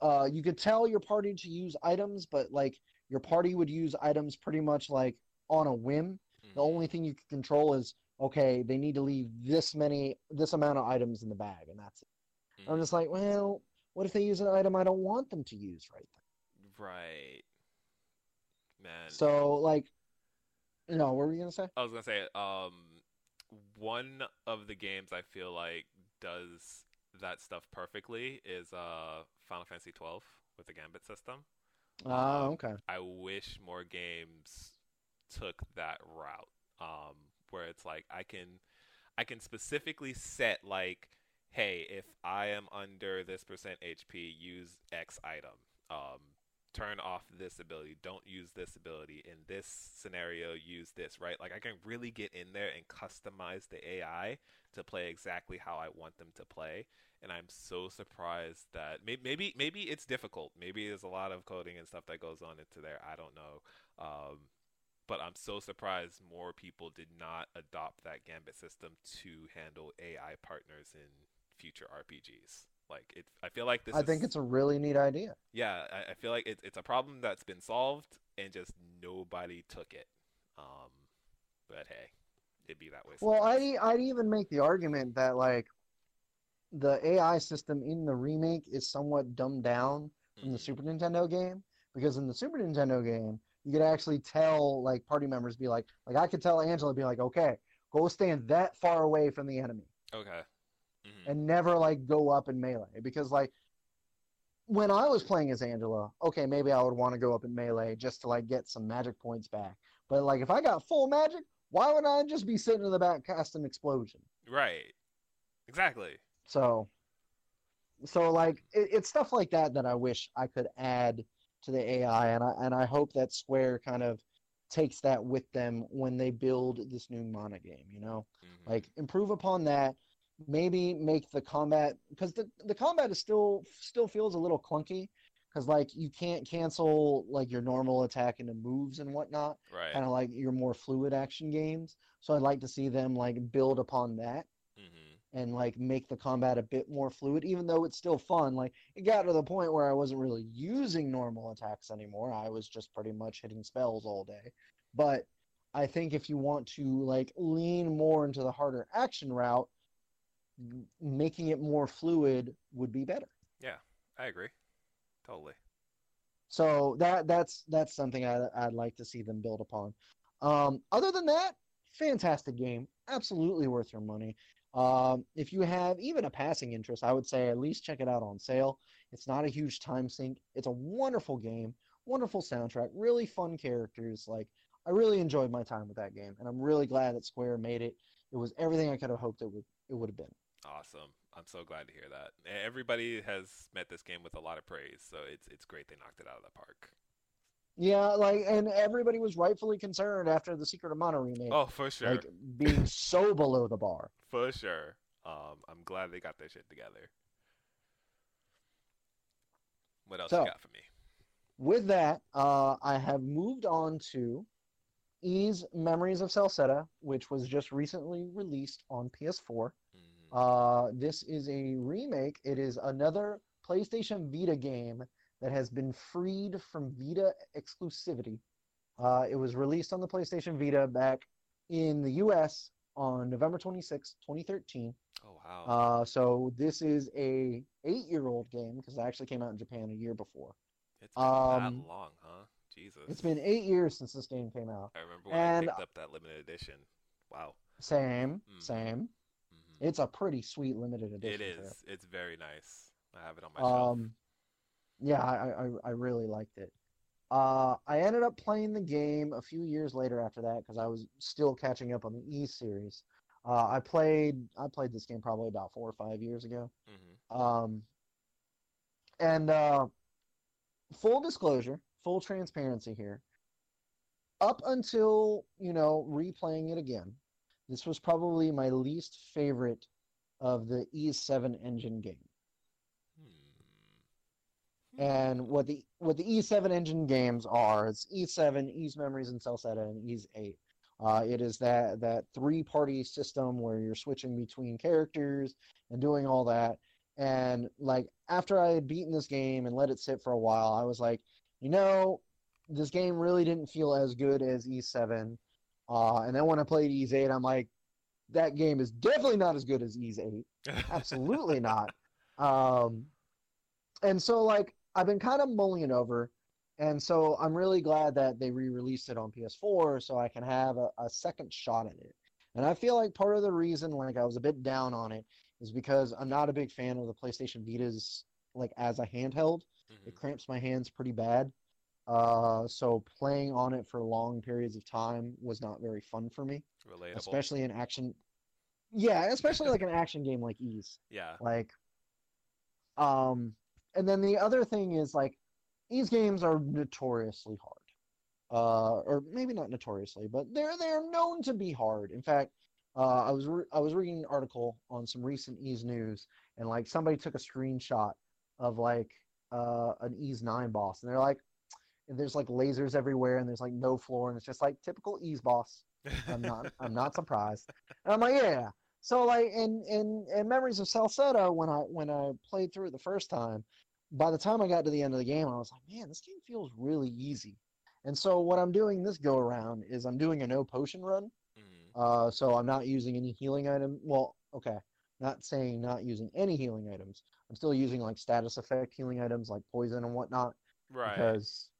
uh, you could tell your party to use items, but like your party would use items pretty much like on a whim. The Mhm. only thing you can control is okay, they need to leave this many, this amount of items in the bag, and that's it. I'm Mhm. just like, well, what if they use an item I don't want them to use right then? Right. Man. So like, no, what were you gonna say? I was gonna say, um, one of the games I feel like does that stuff perfectly is uh Final Fantasy twelve with the Gambit system. Um, okay. I wish more games took that route, um, where it's like I can, I can specifically set like, hey, if I am under this percent HP, use X item. Um, turn off this ability. Don't use this ability. In this scenario, use this. Right? Like I can really get in there and customize the AI to play exactly how I want them to play and I'm so surprised that maybe maybe maybe it's difficult. Maybe there's a lot of coding and stuff that goes on into there. I don't know. Um, but I'm so surprised more people did not adopt that Gambit system to handle AI partners in future RPGs. Like it, I feel like this. I think it's a really neat idea. yeah. I, I feel like it's it's a problem that's been solved and just nobody took it. Um, but hey, it'd be that way. Well, sometimes. I'd, e- I'd even make the argument that like the AI system in the remake is somewhat dumbed down from the Mhm. Super Nintendo game because in the Super Nintendo game you could actually tell like party members be like like I could tell Angela be like okay go stand that far away from the enemy Okay. Mhm. and never like go up in melee because like when I was playing as Angela okay maybe I would want to go up in melee just to like get some magic points back but like if I got full magic why would I just be sitting in the back casting explosion Right. Exactly. So, so like it, it's stuff like that that I wish I could add to the AI, and I and I hope that Square kind of takes that with them when they build this new Mana game. You know, Mhm. like improve upon that. Maybe make the combat because the the combat is still still feels a little clunky because like you can't cancel like your normal attack into moves and whatnot right. kind of like your more fluid action games so i'd like to see them like build upon that and like make the combat a bit more fluid even though it's still fun like it got to the point where i wasn't really using normal attacks anymore i was just pretty much hitting spells all day but i think if you want to like lean more into the harder action route making it more fluid would be better yeah I agree. Totally. so that that's that's something I, I'd like to see them build upon. Um, other than that, fantastic game, absolutely worth your money. Um, if you have even a passing interest, I would say at least check it out on sale. It's not a huge time sink. It's a wonderful game, wonderful soundtrack, really fun characters. Like I really enjoyed my time with that game, and I'm really glad that Square made it. It was everything I could have hoped it would it would have been. Awesome. I'm so glad to hear that. Everybody has met this game with a lot of praise, so it's it's great they knocked it out of the park. Yeah, like and everybody was rightfully concerned after the Secret of Mana remake, Oh, for sure. like being so below the bar. For sure. Um, I'm glad they got their shit together. What else So- you got for me? with that, uh, I have moved on to Ys Memories of Celceta, which was just recently released on PS4. Mm, Uh, this is a remake. It is another PlayStation Vita game that has been freed from Vita exclusivity. Uh, it was released on the PlayStation Vita back in the US on November 26, 2013. oh wow. Uh, so this is a eight-year-old game because it actually came out in Japan a year before. it's been um, that long, huh? Jesus. It's been eight years since this game came out. I remember when and- I picked up that limited edition. Wow. Same, Mhm. same. hmm It's a pretty sweet limited edition. It is. too. It's very nice. I have it on my shelf. Um, yeah, I, I I really liked it. Uh, I ended up playing the game a few years later after that because I was still catching up on the E series. Uh, I played I played this game probably about four or five years ago. hmm Um, and uh, full disclosure, full transparency here. Up until you know replaying it again, this was probably my least favorite of the Ys 7 engine game. And what the what the Ys 7 engine games are, it's E7, Ys Memories, and Celceta, and Ys 8. Uh, it is that that three party system where you're switching between characters and doing all that. And like after I had beaten this game and let it sit for a while, I was like, you know, this game really didn't feel as good as Ys 7. Uh, and then when I played Ys 8, I'm like, that game is definitely not as good as Ys 8 absolutely not. Um, and so like I've been kind of mulling it over, and so I'm really glad that they re-released it on PS4 so I can have a, a second shot at it. And I feel like part of the reason like I was a bit down on it is because I'm not a big fan of the PlayStation Vita's like as a handheld. It Mhm. cramps my hands pretty bad. Uh, so playing on it for long periods of time was not very fun for me, Relatable. especially in action. Yeah, especially like an action game like Ys. yeah. Like, um, and then the other thing is like, these games are notoriously hard. Uh, or maybe not notoriously, but they're they're known to be hard. In fact, uh, I was re- I was reading an article on some recent Ys news, and like somebody took a screenshot of like uh, an Ys nine boss, and they're like, and there's like lasers everywhere, and there's like no floor, and it's just like typical Ys boss. I'm not I'm not surprised. And I'm like, yeah. So like in in in Memories of Celceta, when I when I played through it the first time, by the time I got to the end of the game, I was like, man, this game feels really easy. And so what I'm doing this go around is I'm doing a no potion run. Mhm. Uh, so I'm not using any healing item. Well, okay, Not saying not using any healing items. I'm still using like status effect healing items like poison and whatnot right. because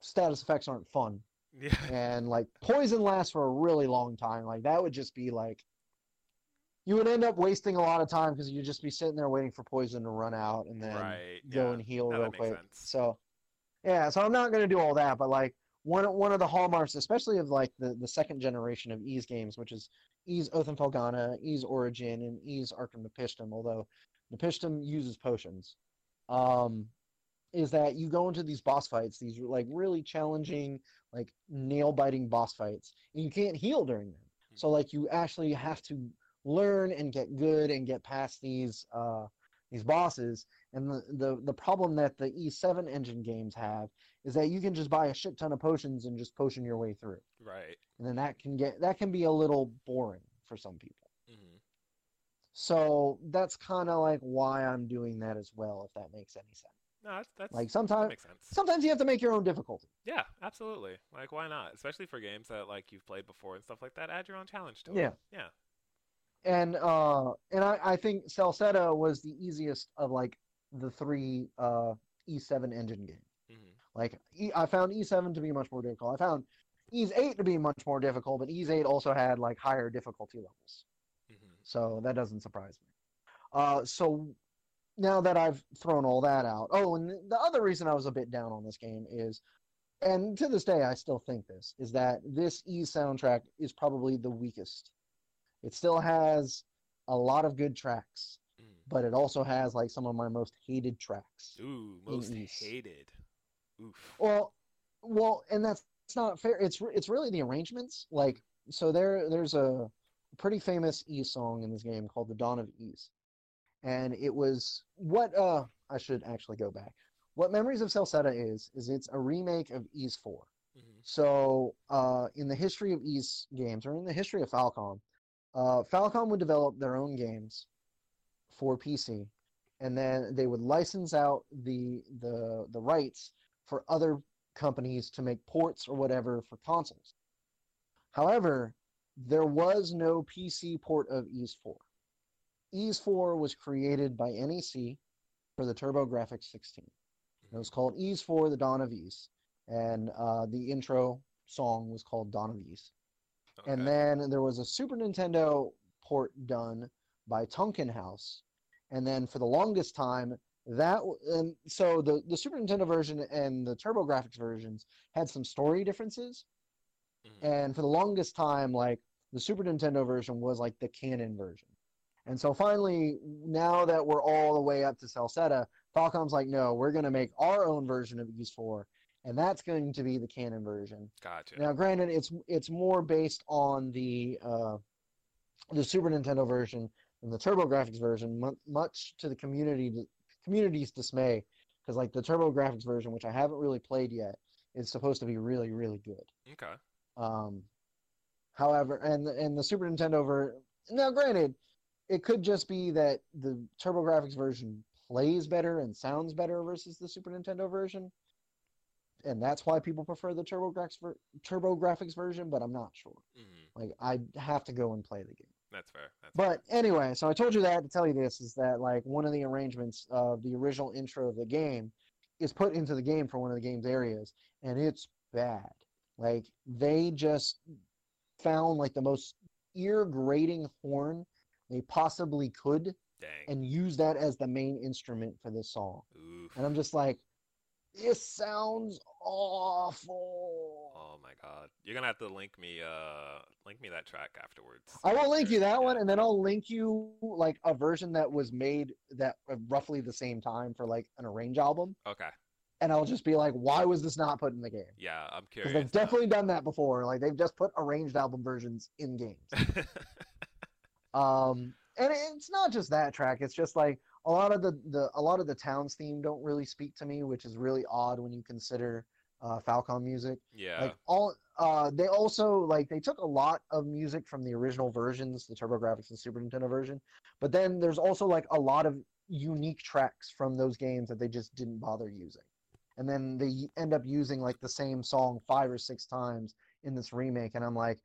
status effects aren't fun. yeah. And like poison lasts for a really long time. Like that would just be like you would end up wasting a lot of time because you'd just be sitting there waiting for poison to run out and then right. go yeah. and heal No, real quick. sense. So yeah, so I'm not gonna do all that, but like one one of the hallmarks, especially of like the, the second generation of Ys games, which is Ys Oath and Felghana, Ys Origin, and Ys Arkham Nepishtim, although Napishtim uses potions, um, is that you go into these boss fights, these like really challenging, like nail biting boss fights, and you can't heal during them. So like you actually have to learn and get good and get past these uh, these bosses. And the, the the problem that the Ys 7 engine games have is that you can just buy a shit ton of potions and just potion your way through, Right. and then that can get that can be a little boring for some people. hmm So that's kind of like why I'm doing that as well, if that makes any sense. No, that's, that's Like that sometimes sense. sometimes you have to make your own difficulty. Yeah, absolutely. Like, why not? Especially for games that like you've played before and stuff like that. Add your own challenge to it. Yeah. Yeah. And uh and I, I think Celceta was the easiest of like the three uh Ys 7 engine games. hmm Like E- I found Ys 7 to be much more difficult. I found Ys 8 to be much more difficult, but Ys 8 also had like higher difficulty levels. hmm So that doesn't surprise me. Uh so now that I've thrown all that out. Oh, and the other reason I was a bit down on this game is and to this day I still think this is that this E soundtrack is probably the weakest. It still has a lot of good tracks, Mm. but it also has like some of my most hated tracks. Ooh, most hated. Oof. Well, well, and that's it's not fair. It's it's really the arrangements. Like, so there there's a pretty famous E song in this game called "The Dawn of Ys," and it was what uh I should actually go back. What Memories of Celceta is is it's a remake of Ys Four. hmm So, uh, in the history of Ys games, or in the history of Falcom, uh, Falcom would develop their own games for PC, and then they would license out the the the rights for other companies to make ports or whatever for consoles. However, there was no PC port of Ys 4. Ys 4 was created by NEC for the TurboGrafx 16. It was called Ys 4: The Dawn of Ys, and uh, the intro song was called Dawn of Ys. Okay. And then there was a Super Nintendo port done by Tonkin House, and then for the longest time, that and so the the Super Nintendo version and the TurboGrafx versions had some story differences, Mhm. and for the longest time, like the Super Nintendo version was like the canon version. And so finally, now that we're all the way up to Celceta, Falcom's like, no, we're going to make our own version of Ys 4, and that's going to be the canon version. Gotcha. Now, granted, it's it's more based on the uh, the Super Nintendo version than the TurboGrafx version, mu- much to the community community's dismay, because like the TurboGrafx version, which I haven't really played yet, is supposed to be really really good. Okay. Um, however, and and the Super Nintendo ver now, granted, it could just be that the TurboGrafx version plays better and sounds better versus the Super Nintendo version, and that's why people prefer the TurboGrafx ver- TurboGrafx version. But I'm not sure. hmm Like, I have to go and play the game. That's fair. That's But anyway, so I told you that to tell you this is that like one of the arrangements of the original intro of the game is put into the game for one of the game's areas, and it's bad. Like they just found like the most ear grating horn they possibly could. Dang. and use that as the main instrument for this song. Oof. And I'm just like, this sounds awful. Oh my god. You're gonna have to link me uh link me that track afterwards. I will link you that Yeah. one, and then I'll link you like a version that was made that uh, roughly the same time for like an arrange album, Okay. and I'll just be like, why was this not put in the game? Yeah, I'm curious. they've now. definitely done that before. Like they've just put arranged album versions in games. Um, and it's not just that track. It's just like a lot of the, the a lot of the towns theme don't really speak to me, which is really odd when you consider uh, Falcom music. yeah. Like all, uh, they also like they took a lot of music from the original versions, the TurboGrafx and Super Nintendo version, but then there's also like a lot of unique tracks from those games that they just didn't bother using, and then they end up using like the same song five or six times in this remake, and I'm like,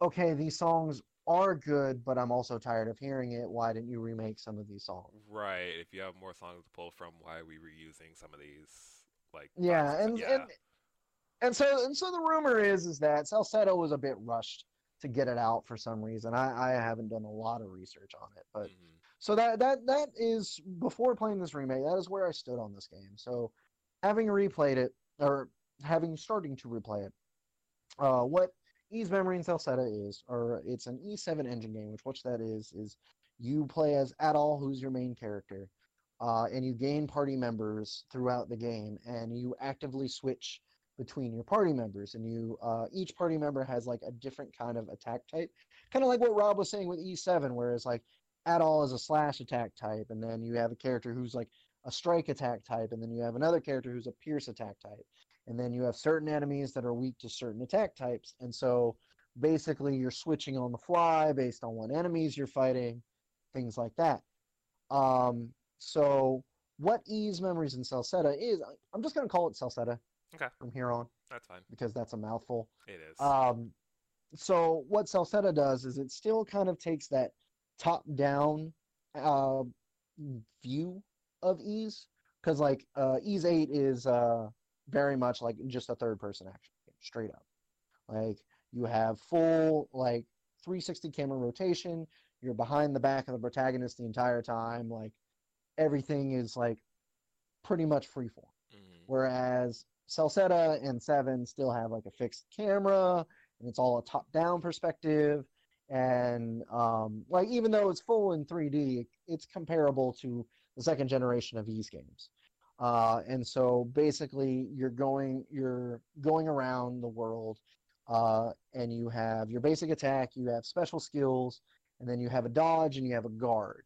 okay, these songs are good, but I'm also tired of hearing it. Why didn't you remake some of these songs? Right. If you have more songs to pull from, why are we reusing some of these? Like yeah, and, yeah. and and so and so the rumor is is that Celceta was a bit rushed to get it out for some reason. I, I haven't done a lot of research on it, but mm-hmm. so that that that is before playing this remake. That is where I stood on this game. So having replayed it or having starting to replay it, uh, what Ys Memory and Celceta is, or it's an Ys 7 engine game. Which what that is is you play as Adol, who's your main character, uh, and you gain party members throughout the game, and you actively switch between your party members and you uh, each party member has like a different kind of attack type kind of like what rob was saying with Ys 7 whereas like Adol is a slash attack type and then you have a character who's like a strike attack type and then you have another character who's a pierce attack type and then you have certain enemies that are weak to certain attack types and so basically you're switching on the fly based on what enemies you're fighting things like that um, so what Ys memories in Celceta is i'm just going to call it Celceta Okay. From here on. That's fine. Because that's a mouthful. It is. Um, so what Celceta does is it still kind of takes that top-down uh, view of Ys, because like uh, Ys Eight is uh, very much like just a third-person action game, straight up. Like you have full like 360 camera rotation. You're behind the back of the protagonist the entire time. Like everything is like pretty much freeform. Mm-hmm. Whereas Celceta and Seven still have like a fixed camera, and it's all a top-down perspective. And um, like even though it's full in 3D, it's comparable to the second generation of these games. Uh, and so basically, you're going you're going around the world, uh, and you have your basic attack, you have special skills, and then you have a dodge and you have a guard.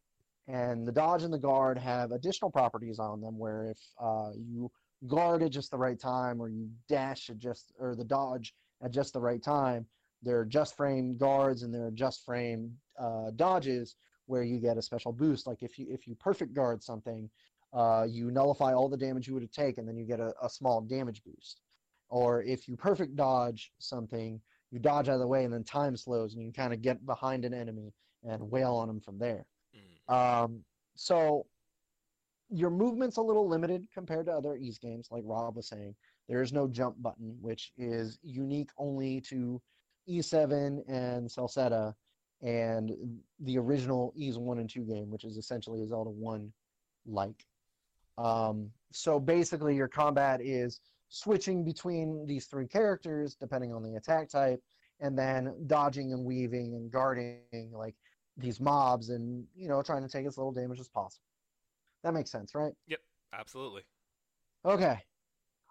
And the dodge and the guard have additional properties on them, where if uh, you guard at just the right time or you dash at just or the dodge at just the right time there are just frame guards and there are just frame uh, dodges where you get a special boost like if you if you perfect guard something uh, you nullify all the damage you would have taken and then you get a, a small damage boost or if you perfect dodge something you dodge out of the way and then time slows and you can kind of get behind an enemy and wail on them from there mm. um, so your movement's a little limited compared to other Ys games, like Rob was saying. There is no jump button, which is unique only to Ys 7 and Celceta and the original Ys 1 and 2 game, which is essentially a Zelda 1 like. Um, so basically, your combat is switching between these three characters depending on the attack type, and then dodging and weaving and guarding like these mobs and you know trying to take as little damage as possible. That makes sense, right? Yep, absolutely. Okay.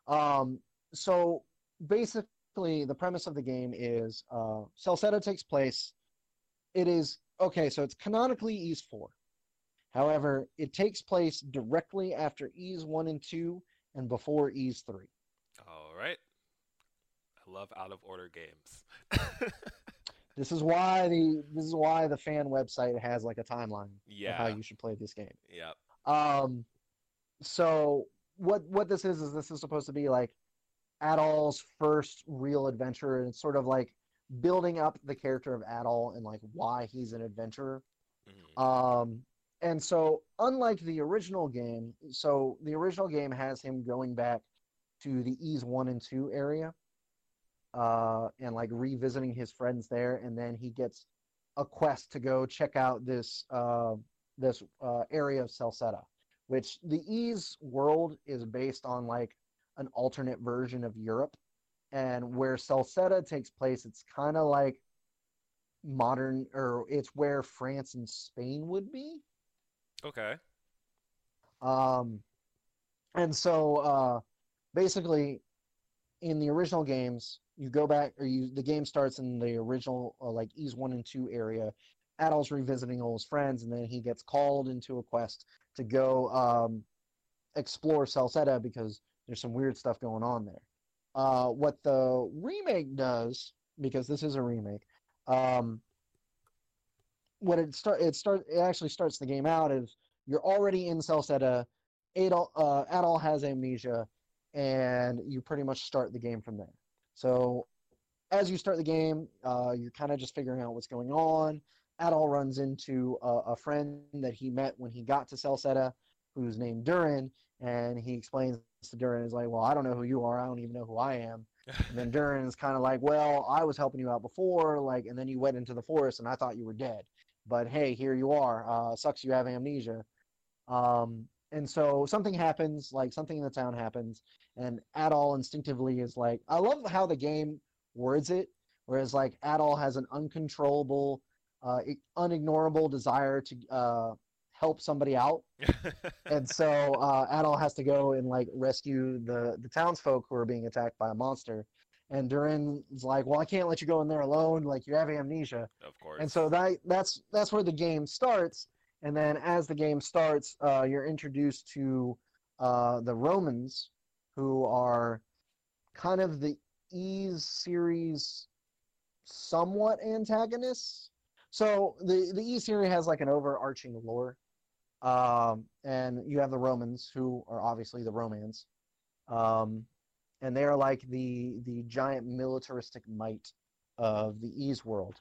Um, so basically, the premise of the game is uh, Celceta takes place. It is okay, so it's canonically Ys 4. However, it takes place directly after Ys 1 and 2 and before Ys 3. All right. I love out of order games. this is why the this is why the fan website has like a timeline yeah. of how you should play this game. Yep. Um, so what what this is is this is supposed to be like Adol's first real adventure, and it's sort of like building up the character of Adol and like why he's an adventurer. Mm-hmm. Um, and so unlike the original game, so the original game has him going back to the Ys one and two area, uh, and like revisiting his friends there, and then he gets a quest to go check out this uh, this uh, area of Celceta, which the Ys world is based on like an alternate version of Europe. And where Celceta takes place, it's kind of like modern, or it's where France and Spain would be. Okay. Um, and so uh, basically, in the original games, you go back, or you the game starts in the original uh, like Ys one and two area, Adol's revisiting all his friends, and then he gets called into a quest to go um, explore Celceta because there's some weird stuff going on there. Uh, what the remake does, because this is a remake, um, what it start it start it actually starts the game out is you're already in Celceta. Adol, uh, Adol has amnesia, and you pretty much start the game from there. So as you start the game, uh, you're kind of just figuring out what's going on. Adol runs into a, a, friend that he met when he got to Celceta, who's named Durin, and he explains to Durin, is like, well, I don't know who you are. I don't even know who I am. and then Durin is kind of like, well, I was helping you out before, like, and then you went into the forest, and I thought you were dead. But hey, here you are. Uh, sucks you have amnesia. Um, and so something happens, like something in the town happens, and Adol instinctively is like, I love how the game words it, whereas like Adol has an uncontrollable, uh, unignorable desire to uh, help somebody out, and so uh, Adol has to go and like rescue the the townsfolk who are being attacked by a monster. And Durin's like, "Well, I can't let you go in there alone. Like you have amnesia." Of course. And so that that's that's where the game starts. And then as the game starts, uh, you're introduced to uh, the Romans, who are kind of the Ys series somewhat antagonists. So the the Ys series has like an overarching lore, um, and you have the Romans, who are obviously the Romans, um, and they are like the the giant militaristic might of the Ys world.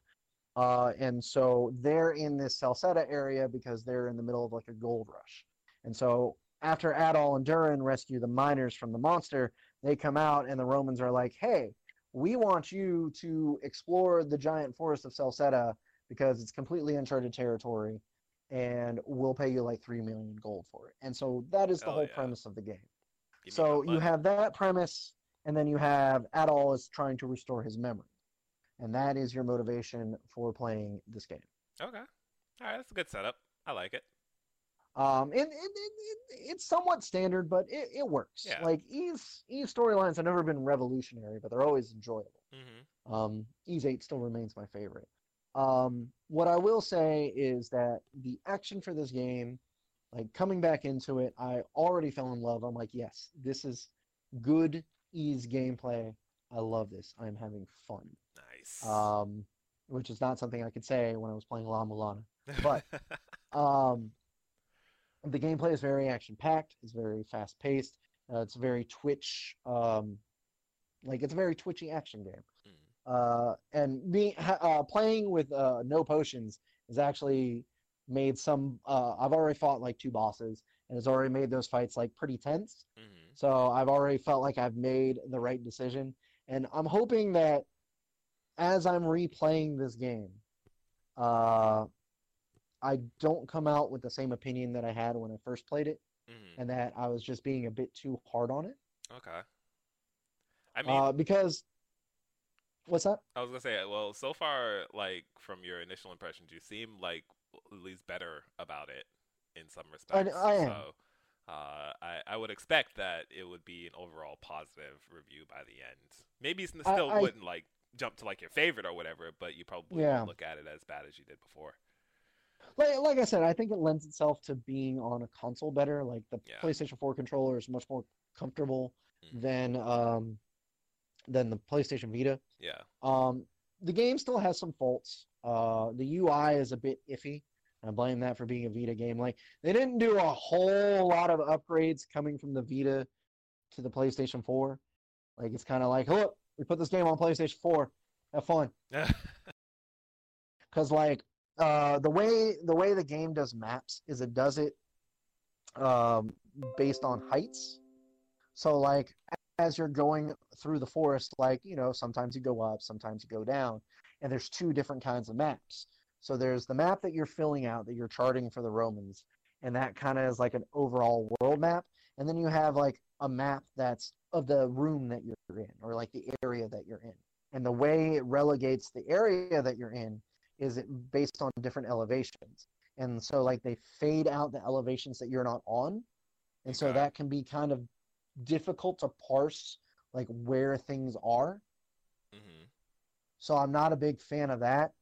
Uh, and so they're in this Celceta area because they're in the middle of like a gold rush. And so after Adol and Durin rescue the miners from the monster, they come out and the Romans are like, "Hey, we want you to explore the giant forest of Celceta because it's completely uncharted territory, and we'll pay you like three million gold for it." And so that is the Hell whole yeah. premise of the game. Give So you have that premise, and then you have Adol is trying to restore his memory, and that is your motivation for playing this game. Okay. All right, that's a good setup. I like it. Um, and, it's somewhat standard, but it, it works. Yeah. Like Ys Ys storylines have never been revolutionary, but they're always enjoyable. hmm Um, Ys Eight still remains my favorite. Um, what I will say is that the action for this game, like coming back into it, I already fell in love. I'm like, yes, this is good Ys gameplay. I love this. I'm having fun. Nice. Um, which is not something I could say when I was playing La Mulana. but- Um, the gameplay is very action packed. It's very fast paced. Uh, it's very Twitch. Um, like it's a very twitchy action game. Mm. Uh, and being uh, playing with uh, no potions is actually made some. Uh, I've already fought like two bosses, and it's already made those fights like pretty tense. Mhm. So I've already felt like I've made the right decision, and I'm hoping that as I'm replaying this game, uh, I don't come out with the same opinion that I had when I first played it, Mhm. and that I was just being a bit too hard on it. Okay. I mean, Uh, because what's that? I was gonna say, well, so far, like from your initial impressions, you seem like at least better about it in some respects. I am. So, uh, I I would expect that it would be an overall positive review by the end. Maybe it still I- wouldn't like jump to like your favorite or whatever, but you probably Yeah. won't look at it as bad as you did before. Like, like I said, I think it lends itself to being on a console better. Like the Yeah. PlayStation 4 controller is much more comfortable Mhm. than um, than the PlayStation Vita. Yeah. Um, the game still has some faults. Uh, the UI is a bit iffy. I blame that for being a Vita game. Like they didn't do a whole lot of upgrades coming from the Vita to the PlayStation 4. Like it's kind of like, look, we put this game on PlayStation 4. Have fun. Because like uh, the way the way the game does maps is it does it um, based on heights. So like as you're going through the forest, like you know, sometimes you go up, sometimes you go down, and there's two different kinds of maps. So there's the map that you're filling out that you're charting for the Romans, and that kind of is like an overall world map. And then you have like a map that's of the room that you're in, or like the area that you're in. And the way it relegates the area that you're in is it based on different elevations. And so like they fade out the elevations that you're not on. And so Okay. that can be kind of difficult to parse like where things are. So I'm not a big fan of that.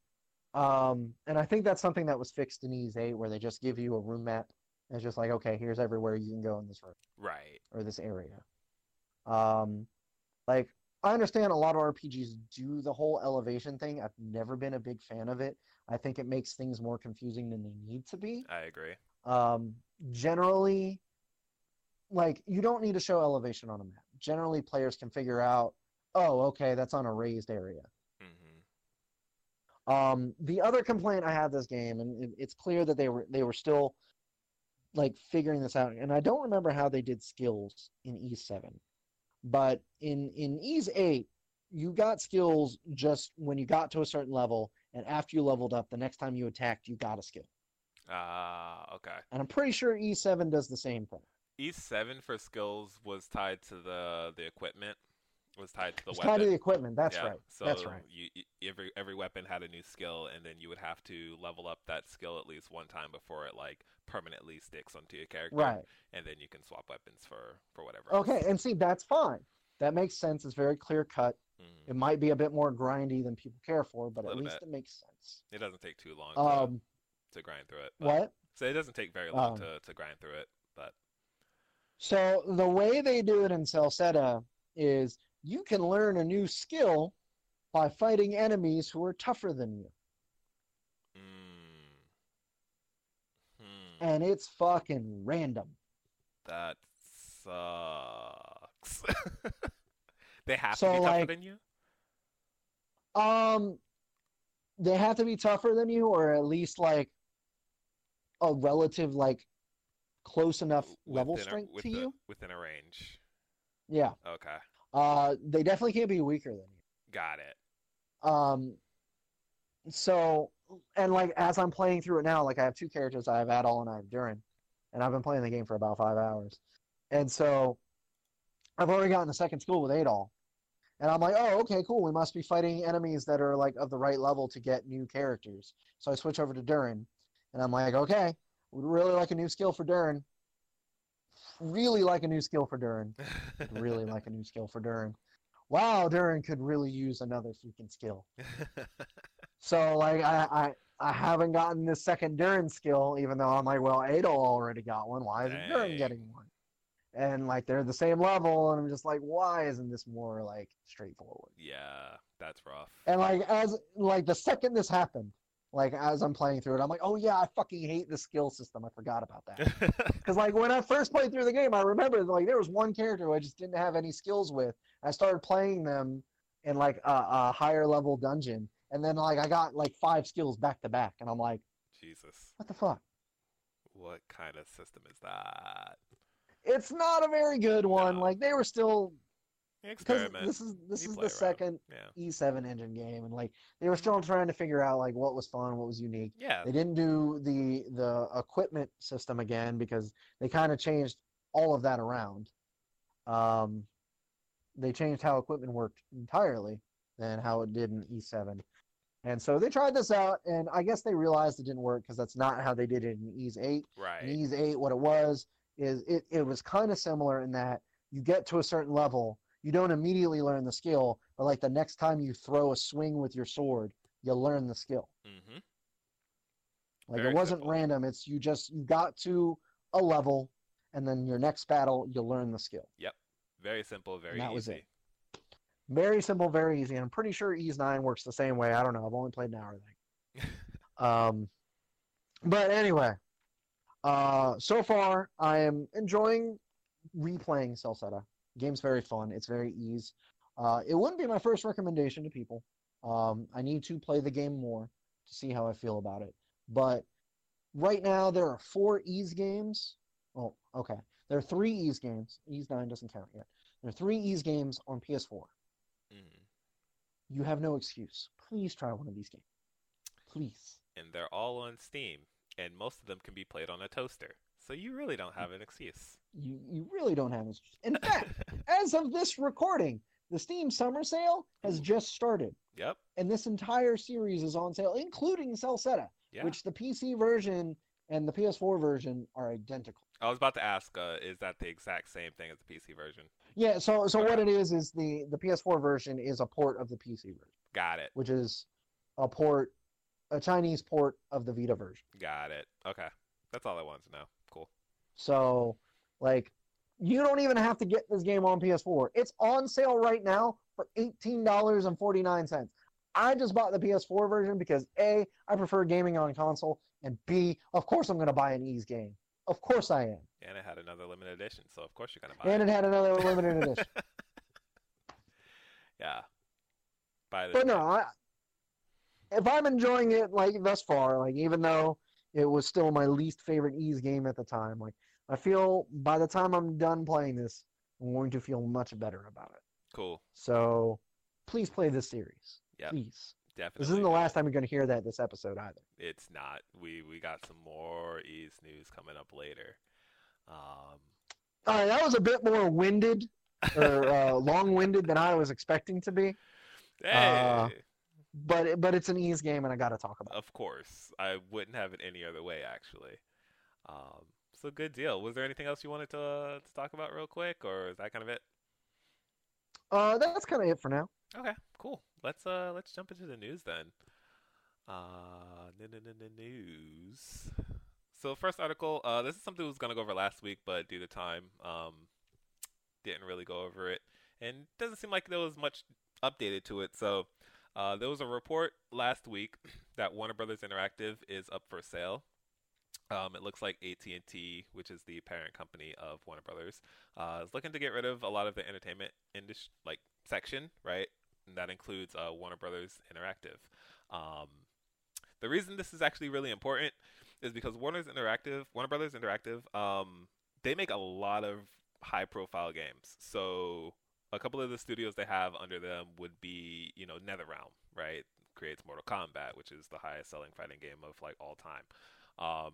Um, and I think that's something that was fixed in Ys 8 where they just give you a room map. And it's just like, okay, here's everywhere you can go in this room Right. or this area. Um, like I understand a lot of RPGs do the whole elevation thing. I've never been a big fan of it. I think it makes things more confusing than they need to be. I agree. Um, generally, like you don't need to show elevation on a map. Generally, players can figure out, oh, okay, that's on a raised area. Um, the other complaint I had this game, and it, it's clear that they were they were still like figuring this out, and I don't remember how they did skills in Ys 7, but in in Ys 8, you got skills just when you got to a certain level, and after you leveled up, the next time you attacked, you got a skill. Ah, uh, okay. And I'm pretty sure Ys 7 does the same thing. Ys 7 for skills was tied to the the equipment. Was tied to the it's weapon. tied to the equipment. That's yeah. right. So That's right. You, every every weapon had a new skill, and then you would have to level up that skill at least one time before it like permanently sticks onto your character. Right. And then you can swap weapons for for whatever. Okay, else. and see that's fine. That makes sense. It's very clear cut. Mhm. It might be a bit more grindy than people care for, but at least bit. it makes sense. It doesn't take too long to, Um, to grind through it. but- what? So it doesn't take very long Um, to, to grind through it, but So the way they do it in Celceta is you can learn a new skill by fighting enemies who are tougher than you, mm, hmm, and it's fucking random. that sucks. they have So, to be tougher like- than you. Um, they have to be tougher than you, or at least like a relative, like close enough level Within a- strength with to the- you. within a range. Yeah. Okay, Uh, they definitely can't be weaker than you. got it. Um, so and like as I'm playing through it now, like I have two characters. I have Adol and I have Duren, and I've been playing the game for about five hours, and so I've already gotten a second skill with Adol, and I'm like, oh, okay, cool. We must be fighting enemies that are like of the right level to get new characters. So I switch over to Duren, and I'm like, okay, would really like a new skill for Duren. Really like a new skill for Duren. Really like a new skill for Duren. Wow, Duren could really use another freaking skill. So like I, I I haven't gotten this second Duren skill, even though I'm like, well, Adol already got one. Why isn't Duren getting one? And like they're the same level, and I'm just like, why isn't this more like straightforward? yeah, that's rough. And like as like the second this happened, like as I'm playing through it, I'm like, oh yeah, I fucking hate the skill system. I forgot about that. Because like when I first played through the game, I remember like there was one character who I just didn't have any skills with. I started playing them in like a, a higher level dungeon, and then like I got like five skills back to back, and I'm like, Jesus, what the fuck? what kind of system is that? It's not a very good one. No. Like they were still because this is this You is the around. second Yeah. Ys 7 engine game, and like they were still trying to figure out like what was fun, what was unique. Yeah. They didn't do the the equipment system again because they kind of changed all of that around. Um, they changed how equipment worked entirely than how it did in Ys 7. And so they tried this out, and I guess they realized it didn't work because that's not how they did it in Ys 8. Right. In Ys 8, what it was is it, it was kind of similar in that you get to a certain level, you don't immediately learn the skill, but like the next time you throw a swing with your sword, you learn the skill. Mm-hmm. Like Very it wasn't simple. random. It's you just you got to a level, and then your next battle you'll learn the skill. Yep. Very simple. Very And that easy. was it. Very simple, very easy. And I'm pretty sure Ys Nine works the same way. I don't know. I've only played an hour. I think. Um, but anyway, uh, so far I am enjoying replaying Celceta. Game's very fun. It's very Ys. Uh, it wouldn't be my first recommendation to people. Um, I need to play the game more to see how I feel about it. But right now there are four Ys games. Oh, okay. There are three Ys games. Ys nine doesn't count yet. There are three Ys games on PS4. Mhm. You have no excuse. Please try one of these games. Please. And they're all on Steam, and most of them can be played on a toaster. So you really don't have an excuse. You you really don't have an excuse. In fact, as of this recording, the Steam Summer Sale has Ooh. just started, Yep. and this entire series is on sale, including Celceta, Yeah. which the PC version and the PS4 version are identical. I was about to ask, uh, is that the exact same thing as the PC version? Yeah, so so what it is is the the PS4 version is a port of the PC version, Got it. which is a port, a Chinese port of the Vita version. Got it. Okay. That's all I wanted to know. So, like, you don't even have to get this game on PS4. It's on sale right now for $18.49. I just bought the PS4 version because A, I prefer gaming on console, and B, of course I'm going to buy an Ys game. Of course I am. And it had another limited edition, so of course you're gonna buy And it. And it had another limited edition. yeah. Buy. But no. I, if I'm enjoying it like thus far, like even though it was still my least favorite Ys game at the time, like I feel by the time I'm done playing this, I'm going to feel much better about it. Cool. So please play this series. Yeah. Please. Definitely. This isn't the last time you're going to hear that this episode either. It's not. We we got some more Ys news coming up later. Um, All right, that was a bit more winded or uh, long-winded than I was expecting to be. hey, Uh, But but it's an Ys game, and I got to talk about. it. of course. I wouldn't have it any other way, actually. Um, so good deal. Was there anything else you wanted to, uh, to talk about real quick, or is that kind of it? Uh, that's kind of it for now. Okay, cool. Let's uh let's jump into the news then. Uh, news. So first article. Uh, this is something we was gonna go over last week, but due to time, um, didn't really go over it, and doesn't seem like there was much updated to it. So, uh, there was a report last week that Warner Brothers Interactive is up for sale. Um, it looks like AT&T, which is the parent company of Warner Brothers, uh, is looking to get rid of a lot of the entertainment industry, like section, right? And that includes uh, Warner Brothers Interactive. Um, the reason this is actually really important is because Warner's Interactive, Warner Brothers Interactive, um, they make a lot of high-profile games. So a couple of the studios they have under them would be, you know, NetherRealm, right? Creates Mortal Kombat, which is the highest-selling fighting game of like all time. Um,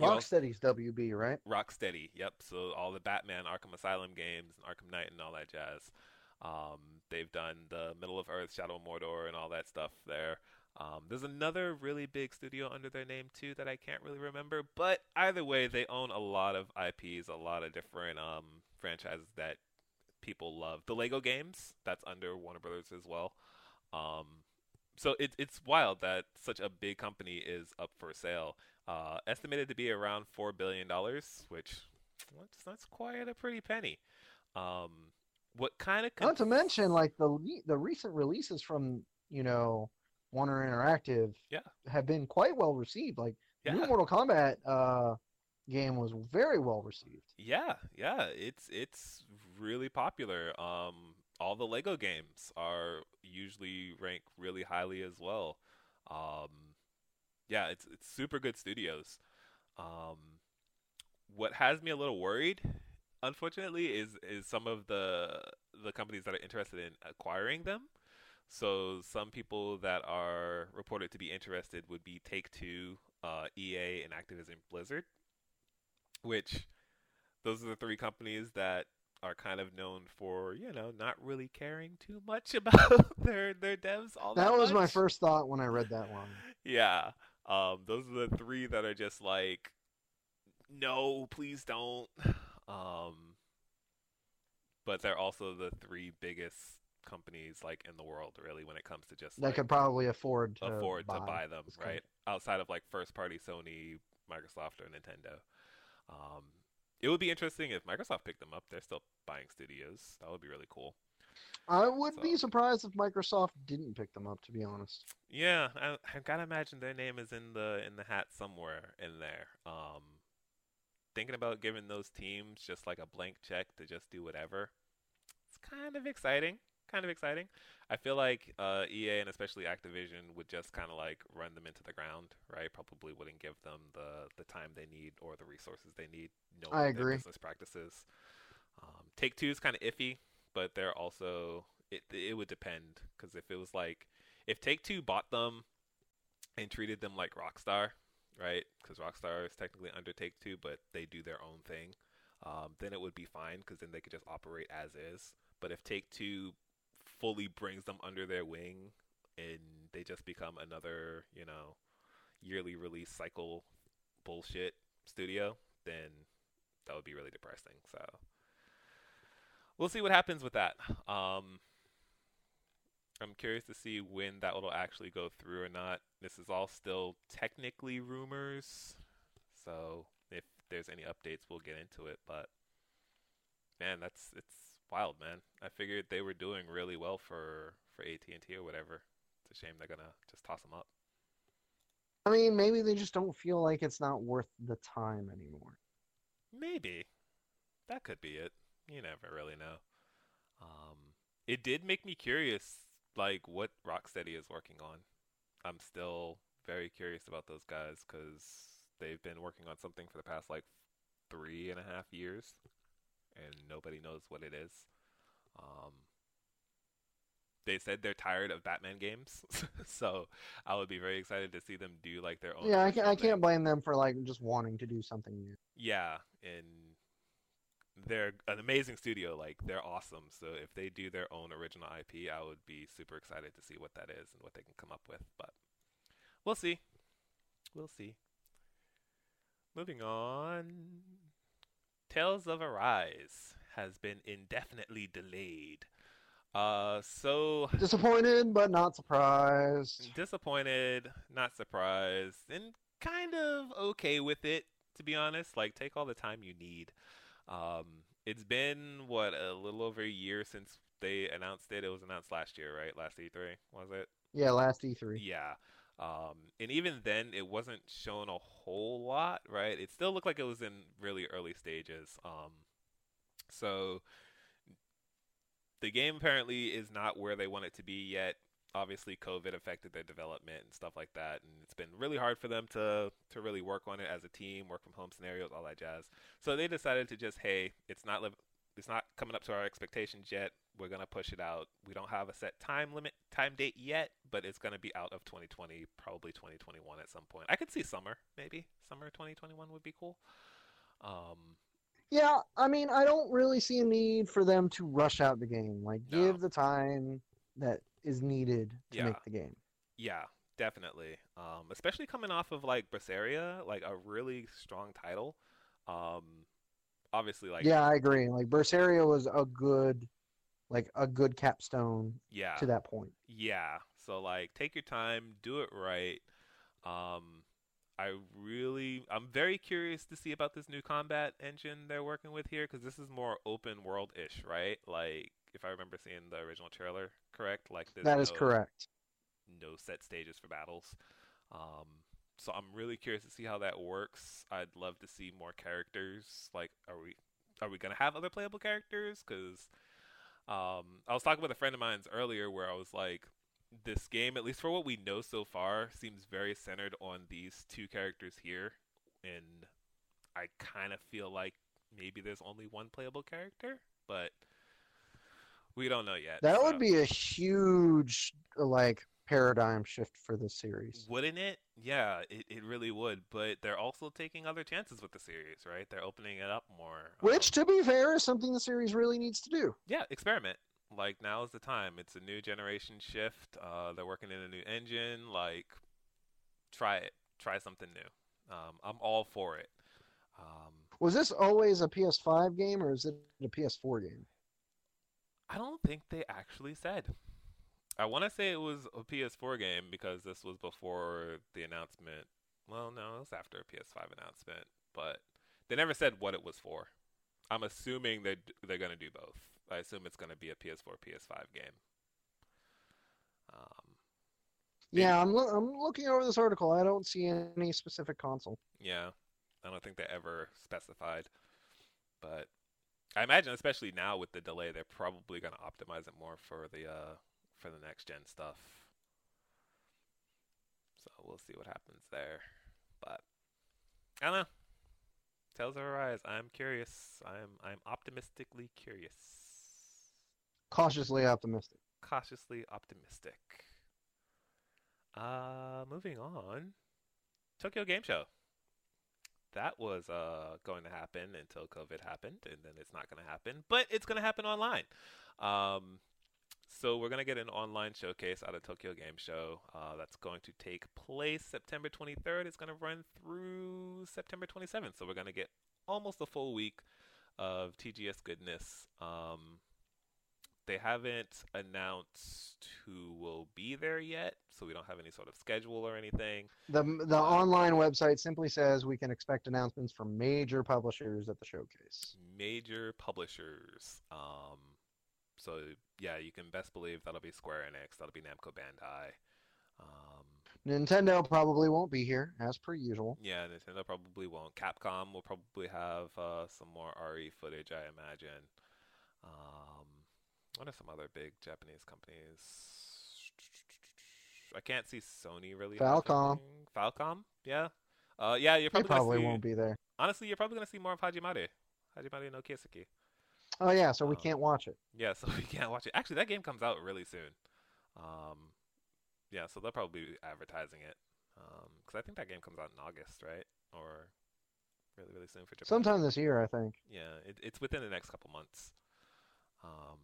Rocksteady's WB, right? Rocksteady, yep. So all the Batman, Arkham Asylum games, and Arkham Knight, and all that jazz. Um, they've done the Middle of Earth, Shadow of Mordor, and all that stuff there. Um, there's another really big studio under their name too that I can't really remember. But either way, they own a lot of IPs, a lot of different um, franchises that people love. The Lego games, that's under Warner Brothers as well. Um, so it, it's wild that such a big company is up for sale. Uh, estimated to be around four billion dollars, which that's, that's quite a pretty penny. Um, what kind of Not to mention, like the the recent releases from you know Warner Interactive, Yeah. have been quite well received. Like the yeah, new Mortal Kombat uh, game was very well received. yeah, yeah, it's it's really popular. Um, all the Lego games are usually ranked really highly as well. Um, yeah, it's it's super good studios. Um, what has me a little worried, unfortunately, is is some of the the companies that are interested in acquiring them. So some people that are reported to be interested would be Take Two, uh, EA, and Activision Blizzard, which those are the three companies that are kind of known for you know not really caring too much about their their devs all that That was my first thought when I read that one. Yeah. Um, those are the three that are just like, no, please don't. Um, but they're also the three biggest companies like in the world, really, when it comes to just That like, could probably afford to afford buy to buy them, this company. right? Outside of like first party Sony, Microsoft, or Nintendo. Um, it would be interesting if Microsoft picked them up. They're still buying studios. That would be really cool. I would be surprised if Microsoft didn't pick them up. To be honest, Yeah, I, I gotta imagine their name is in the in the hat somewhere in there. Um, thinking about giving those teams just like a blank check to just do whatever. It's kind of exciting. Kind of exciting. I feel like uh, EA and especially Activision would just kind of like run them into the ground, right? Probably wouldn't give them the the time they need or the resources they need. Knowing I their agree. business practices. Um, Take Two is kind of iffy, but they're also it. It would depend because if it was like if Take Two bought them and treated them like Rockstar, right? Because Rockstar is technically under Take Two, but they do their own thing. Um, then it would be fine because then they could just operate as is. But if Take Two fully brings them under their wing and they just become another, you know, yearly release cycle bullshit studio, then that would be really depressing. So we'll see what happens with that. Um, I'm curious to see when that will actually go through or not. This is all still technically rumors, so if there's any updates, we'll get into it. But man, that's it's wild, man. I figured they were doing really well for for AT and T or whatever. It's a shame they're gonna just toss them up. I mean, maybe they just don't feel like it's not worth the time anymore. Maybe that could be it. You never really know. Um, it did make me curious, like what Rocksteady is working on. I'm still very curious about those guys because they've been working on something for the past like three and a half years, and nobody knows what it is. Um, they said they're tired of Batman games, so I would be very excited to see them do like their own. Yeah, I can't, I can't blame them for like just wanting to do something new. Yeah, and they're an amazing studio. Like they're awesome. So if they do their own original IP, I would be super excited to see what that is and what they can come up with. But we'll see. We'll see. Moving on. Tales of Arise has been indefinitely delayed. Uh, so disappointed but not surprised. Disappointed, not surprised, and kind of okay with it. To be honest, like take all the time you need. Um, it's been what a little over a year since they announced it. It was announced last year, right? Last E3 was it? Yeah, last E3. Yeah. Um, and even then, it wasn't shown a whole lot, right? It still looked like it was in really early stages. Um, so the game apparently is not where they want it to be yet. Obviously, COVID affected their development and stuff like that, and it's been really hard for them to to really work on it as a team, work from home scenarios, all that jazz. So they decided to just, hey, it's not li- it's not coming up to our expectations yet. We're gonna push it out. We don't have a set time limit, time date yet, but it's gonna be out of 2020, probably 2021 at some point. I could see summer, maybe summer 2021 would be cool. Um, yeah, I mean, I don't really see a need for them to rush out the game. Like, No. give the time that is needed to Yeah. make the game. Yeah, definitely. Um, especially coming off of like Berseria, like a really strong title. Um, obviously, like yeah, I agree. Like, Berseria was a good, like, a good capstone yeah, to that point. yeah. So like, take your time, do it right. Um, I really, I'm very curious to see about this new combat engine they're working with here because this is more open world ish, right? Like, if I remember seeing the original trailer, correct? Like, there's That is no- correct. no set stages for battles. Um, so I'm really curious to see how that works. I'd love to see more characters. Like, are we are we gonna have other playable characters? Because um, I was talking with a friend of mine's earlier, where I was like, this game, at least for what we know so far, seems very centered on these two characters here, and I kind of feel like maybe there's only one playable character, but we don't know yet. That so- would be a huge, like, paradigm shift for the series. Wouldn't it? Yeah, it, it really would. But they're also taking other chances with the series, right? They're opening it up more. Which, Um, to be fair, is something the series really needs to do. yeah, experiment. Like now is the time. It's a new generation shift. Uh, they're working in a new engine. Like, try it. Try something new. Um, I'm all for it. Um, Was this always a PS5 game or is it a PS4 game? I don't think they actually said. I want to say it was a PS4 game because this was before the announcement. Well, no, it was after a PS5 announcement, but they never said what it was for. I'm assuming they they're going to do both. I assume it's going to be a PS4 PS5 game. Um, Yeah, I'm loo- I'm looking over this article. I don't see any specific console. yeah, I don't think they ever specified, but I imagine, especially now with the delay, they're probably going to optimize it more for the uh, for the next gen stuff. So we'll see what happens there. But I don't know. Tales of Arise. I'm curious. I'm I'm optimistically curious. Cautiously optimistic. Cautiously optimistic. Uh moving on. Tokyo Game Show. That was uh going to happen until COVID happened, and then it's not going to happen, but it's going to happen online. Um, so we're gonna get an online showcase out of Tokyo Game Show. Uh, that's going to take place September 23rd. It's gonna run through September 27th. So we're gonna get almost a full week of TGS goodness. Um, they haven't announced who will be there yet, so we don't have any sort of schedule or anything. The the online website simply says we can expect announcements from major publishers at the showcase. Major publishers. Um, so yeah, you can best believe that'll be Square Enix, that'll be Namco Bandai. Um, Nintendo probably won't be here as per usual. Yeah, Nintendo probably won't. Capcom will probably have uh, some more RE footage, I imagine. Um, what are some other big Japanese companies? I can't see Sony really. Falcom. Falcom, yeah. Uh, yeah, you're probably, probably see, won't be there. Honestly, you're probably gonna see more of Hajimare. Hajimare no Kiseki. Oh yeah, so we Um, can't watch it. Yeah, so we can't watch it. Actually, that game comes out really soon. Um, yeah, so they'll probably be advertising it. Um, because I think that game comes out in August, right? Or really, really soon for Japan. Sometime this year, I think. Yeah, it, it's within the next couple months. Um,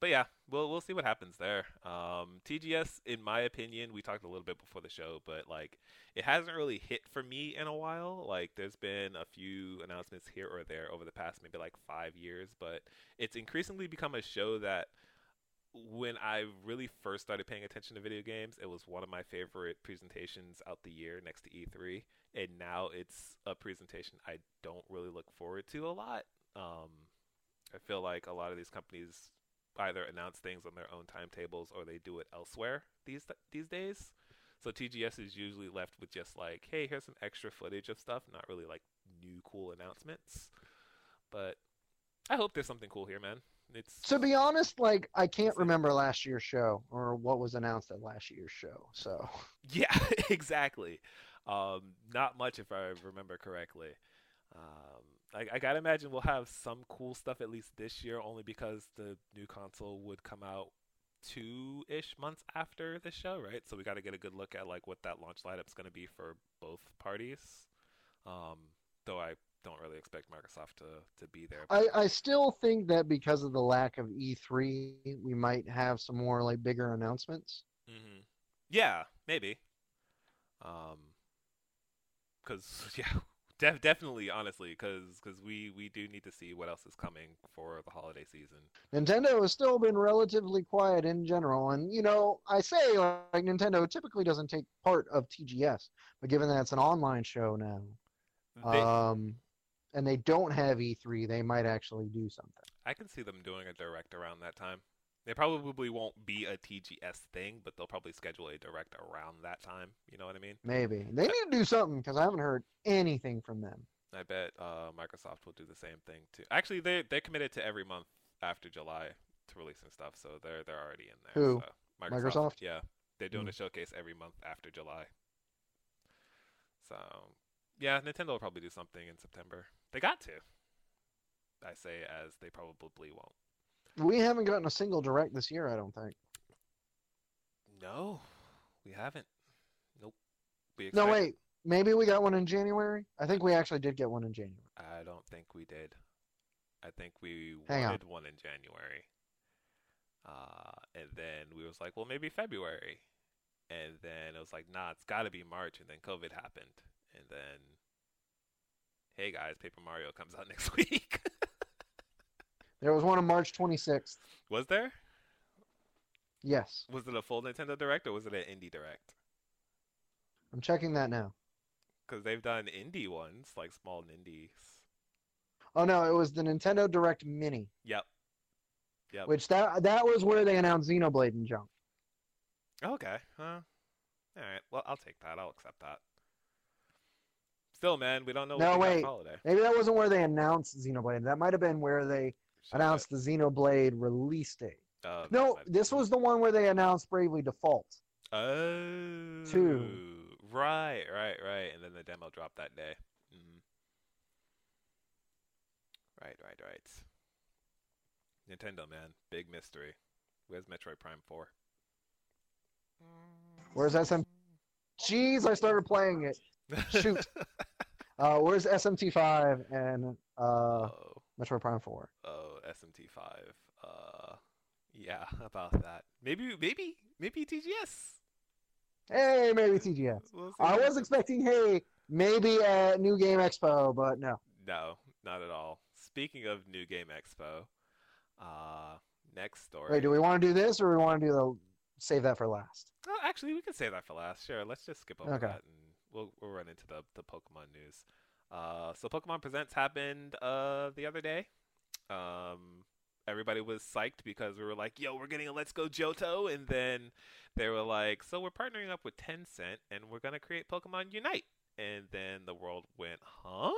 but yeah, we'll we'll see what happens there. Um, TGS, in my opinion, we talked a little bit before the show, but like it hasn't really hit for me in a while. Like there's been a few announcements here or there over the past maybe like five years, but it's increasingly become a show that when I really first started paying attention to video games, it was one of my favorite presentations out the year next to E3, and now it's a presentation I don't really look forward to a lot. Um, I feel like a lot of these companies either announce things on their own timetables or they do it elsewhere these these days. So TGS is usually left with just like, hey, here's some extra footage of stuff, not really like new cool announcements. But I hope there's something cool here, man. It's To be honest, like I can't remember last year's show or what was announced at last year's show. So Yeah, exactly. Um, not much if I remember correctly. Um, I, I gotta imagine we'll have some cool stuff at least this year, only because the new console would come out two-ish months after the show, right? So we got to get a good look at like what that launch lineup's gonna be for both parties. Um, though I don't really expect Microsoft to to be there. I, I still think that because of the lack of E3, we might have some more like bigger announcements. hmm Yeah, maybe. Um, cause yeah, def- definitely, honestly, because because we we do need to see what else is coming for the holiday season. Nintendo has still been relatively quiet in general, and you know I say like Nintendo typically doesn't take part of TGS, but given that it's an online show now, They, um, and they don't have E3, they might actually do something. I can see them doing a direct around that time. They probably won't be a TGS thing, but they'll probably schedule a direct around that time. You know what I mean? Maybe they need to do something because I haven't heard anything from them. I bet uh, Microsoft will do the same thing too. Actually, they they're committed to every month after July to releasing stuff, so they're they're already in there. Who? So, Microsoft? Yeah, they're doing Hmm. a showcase every month after July. So, yeah, Nintendo will probably do something in September. They got to. I say as they probably won't. We haven't gotten a single direct this year, I don't think. No, we haven't. Nope. We No, wait. Maybe we got one in January. I think we actually did get one in January. I don't think we did. I think we Hang on. wanted one in January. Uh, and then we was like, well, maybe February. And then it was like, nah, it's got to be March. And then COVID happened. And then, hey guys, Paper Mario comes out next week. There was one on March 26th. was there? Yes, Was it a full Nintendo Direct or was it an indie Direct? I'm checking that now. Because they've done indie ones, like small indies. Oh no, it was the Nintendo Direct Mini, Yep. Yep. which that that was where they announced Xenoblade and junk. Okay. Huh. All right. Well, I'll take that. I'll accept that. Still, man, we don't know. No, wait. holiday. Maybe that wasn't where they announced Xenoblade. That might have been where they Announced the Xenoblade release date. uh, that No, this was the one where they announced Bravely Default. Oh. two. Right, right, right. And then the demo dropped that day. Mhm. Right, right, right. Nintendo, man, big mystery. Where's Metroid Prime Four? Where's SM? Jeez, I started playing it. Shoot. Uh, where's SMT5 and uh, oh. Metroid Prime 4? Oh, SMT5. Uh, yeah, about that. Maybe, maybe, maybe TGS. Hey, maybe TGS. We'll I was expecting, hey, maybe at New Game Expo, but no. No, not at all. Speaking of New Game Expo, uh, next story. Wait, do we want to do this or we want to do the save that for last? Oh, actually, we can save that for last. Sure, let's just skip over Okay. that and we'll we'll run into the the Pokemon news. Uh, so Pokemon Presents happened uh the other day. Um, everybody was psyched because we were like, "Yo, we're getting a Let's Go Johto," and then they were like, "So we're partnering up with Tencent and we're gonna create Pokemon Unite." And then the world went, "Huh?"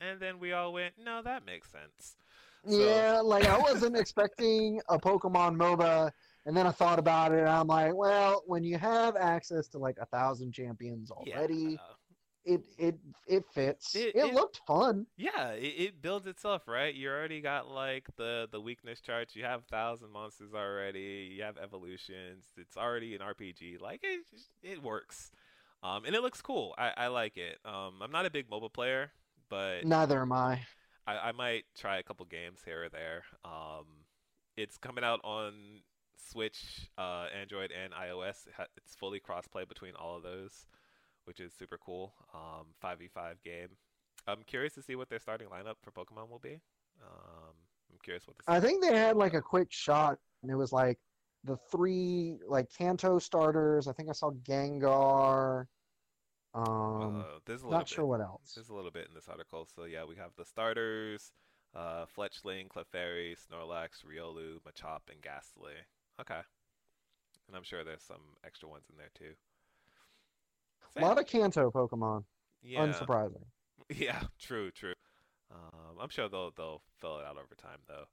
And then we all went, "No, that makes sense." So- Yeah, like I wasn't expecting a Pokemon MOBA And then I thought about it, and I'm like, well, when you have access to like a thousand champions already, Yeah. It it it fits. It- It, it- looked fun. Yeah, it, it builds itself, right? You already got like the the weakness charts. You have thousand monsters already. You have evolutions. It's already an RPG. Like it, it works, um, and it looks cool. I, I like it. Um, I'm not a big mobile player, but Neither am I. I, I might try a couple games here or there. Um, it's coming out on Switch, uh, Android, and iOS. It's fully crossplay between all of those, which is super cool. Um, 5v5 game. I'm curious to see what their starting lineup for Pokemon will be. Um, I'm curious what the. I think they had like a quick shot, and it was like the three like Kanto starters. I think I saw Gengar. Um, uh, there's a little not bit. sure what else. There's a little bit in this article. So yeah, we have the starters: uh, Fletchling, Clefairy, Snorlax, Riolu, Machop, and Gastly. Okay, and I'm sure there's some extra ones in there too. A lot of Kanto Pokemon. yeah, Unsurprising. yeah, true, true. Um, I'm sure they'll they'll fill it out over time though.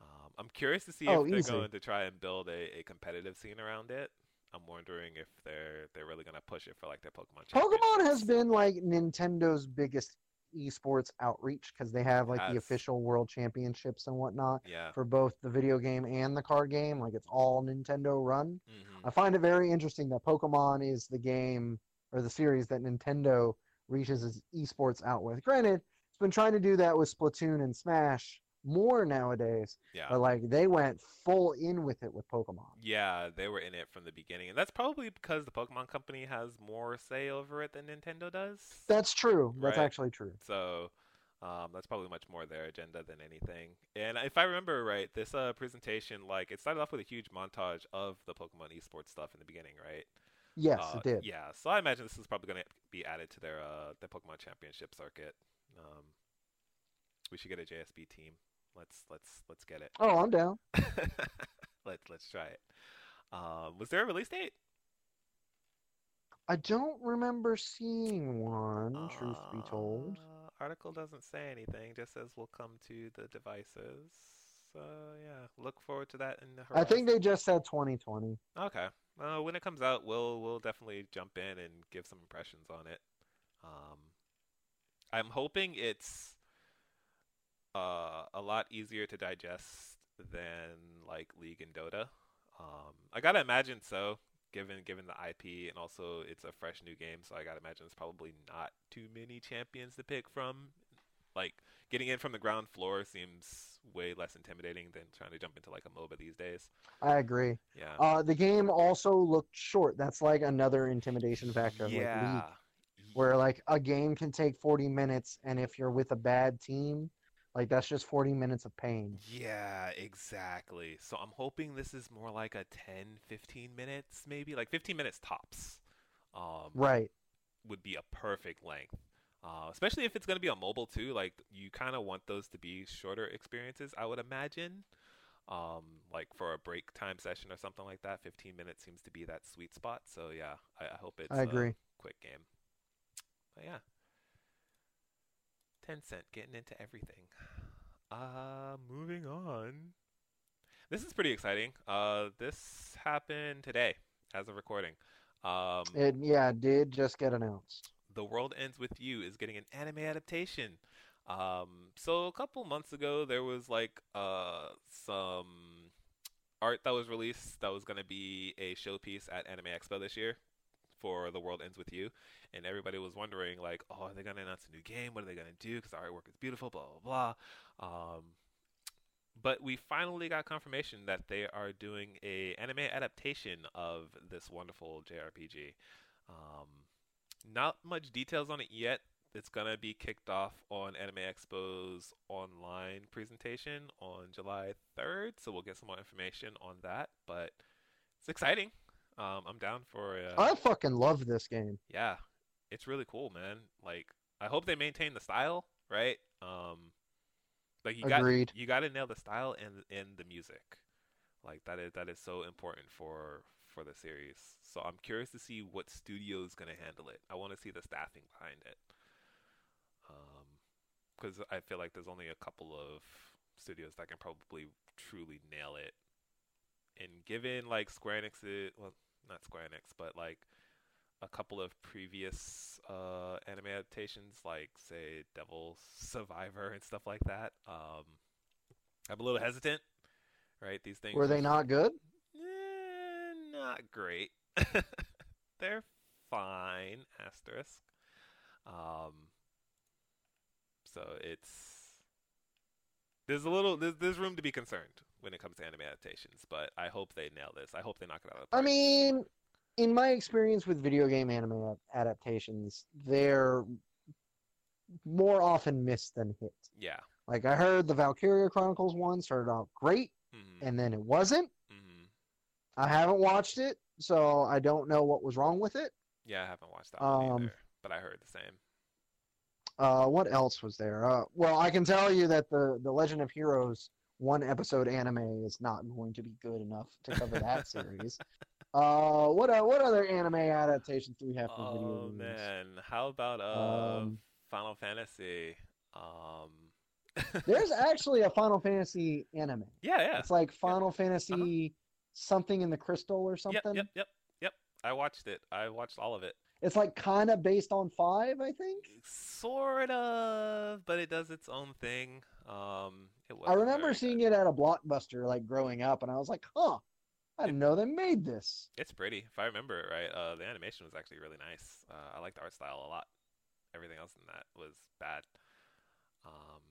Um, I'm curious to see Oh, if they're easy. going to try and build a, a competitive scene around it. I'm wondering if they're they're really going to push it for like their Pokemon. Pokemon has been like Nintendo's biggest esports outreach because they have like the official world championships and whatnot yeah. for both the video game and the card game. Like it's all Nintendo run. hmm I find it very interesting that Pokemon is the game or the series that Nintendo reaches its esports out with. Granted, it's been trying to do that with Splatoon and Smash more nowadays, Yeah. but like they went full in with it with Pokemon. Yeah, they were in it from the beginning, and that's probably because the Pokemon Company has more say over it than Nintendo does. That's true. That's Right. actually true. So um, that's probably much more their agenda than anything. And if I remember right, this uh, presentation, like, it started off with a huge montage of the Pokemon esports stuff in the beginning, right? Yes, Uh, it did. Yeah, so I imagine this is probably going to be added to their uh, their Pokemon Championship circuit. Um, we should get a JSB team. Let's let's let's get it. Oh, I'm down. let's let's try it. Um, was there a release date? I don't remember seeing one, truth be told. Uh, article doesn't say anything. Just says we'll come to the devices. So yeah, look forward to that in the I think they just said 2020. Okay. Uh, when it comes out, we'll we'll definitely jump in and give some impressions on it. Um, I'm hoping it's uh, a lot easier to digest than like League and Dota. Um, I gotta imagine so, given given the IP and also it's a fresh new game. So I gotta imagine it's probably not too many champions to pick from. Like getting in from the ground floor seems way less intimidating than trying to jump into like a MOBA these days. I agree. Yeah. Uh, the game also looked short. That's like another intimidation factor. of, Like yeah. League, where like a game can take 40 minutes, and if you're with a bad team, like that's just 40 minutes of pain. Yeah, exactly. So I'm hoping this is more like a 10, 15 minutes, maybe like 15 minutes tops. Um, Right. would be a perfect length. Uh, especially if it's going to be on mobile too. Like you kind of want those to be shorter experiences, I would imagine. Um, like for a break time session or something like that, 15 minutes seems to be that sweet spot. So yeah, I, I hope it's I agree. a quick game. But yeah, Tencent getting into everything. Uh, moving on. This is pretty exciting. Uh, this happened today as of recording. Um, It yeah it did just get announced. The World Ends With You is getting an anime adaptation. Um, so a couple months ago, there was like uh, some art that was released that was going to be a showpiece at Anime Expo this year for The World Ends With You, and everybody was wondering like, oh, are they going to announce a new game? What are they going to do? Because the artwork is beautiful, blah blah blah. Um, but we finally got confirmation that they are doing a anime adaptation of this wonderful JRPG. Um, not much details on it yet. It's gonna be kicked off on Anime Expo's online presentation on July 3rd, so we'll get some more information on that. But it's exciting. Um, I'm down for. Uh, I fucking love this game. yeah, it's really cool, man. Like, I hope they maintain the style, right? Um, like you Agreed. got you got to nail the style and and the music. Like that is that is so important for for the series. So I'm curious to see what studio is gonna handle it. I want to see the staffing behind it. Um, because I feel like there's only a couple of studios that can probably truly nail it and given like Square Enix, well, not Square Enix, but like a couple of previous uh, anime adaptations, like say Devil Survivor and stuff like that. Um, I'm a little hesitant. Right, these things were they not good? Not great. They're fine. Asterisk. Um, so it's there's a little there's, there's room to be concerned when it comes to anime adaptations, but I hope they nail this. I hope they knock it out of the park. I mean, in my experience with video game anime adaptations, they're more often missed than hit. Yeah. Like I heard the Valkyria Chronicles one started out great, Mm-hmm. and then it wasn't. I haven't watched it, so I don't know what was wrong with it. Yeah, I haven't watched that one Um, either, but I heard the same. Uh, what else was there? Uh, well, I can tell you that the the Legend of Heroes one episode anime is not going to be good enough to cover that series. Uh, what uh, what other anime adaptations do we have for video Oh man, how about uh Um, Final Fantasy? Um, There's actually a Final Fantasy anime. yeah, yeah. It's like Final Fantasy something in the crystal or something. Yep, yep, yep, yep. I watched it. I watched all of it. It's like kind of based on five, I think. Sort of, but it does its own thing. Um, it was. I remember seeing it at a blockbuster like growing up, and I was like, "Huh, I didn't know they made this." It's pretty, if I remember it right. Uh, the animation was actually really nice. Uh, I liked the art style a lot. Everything else in that was bad. Um,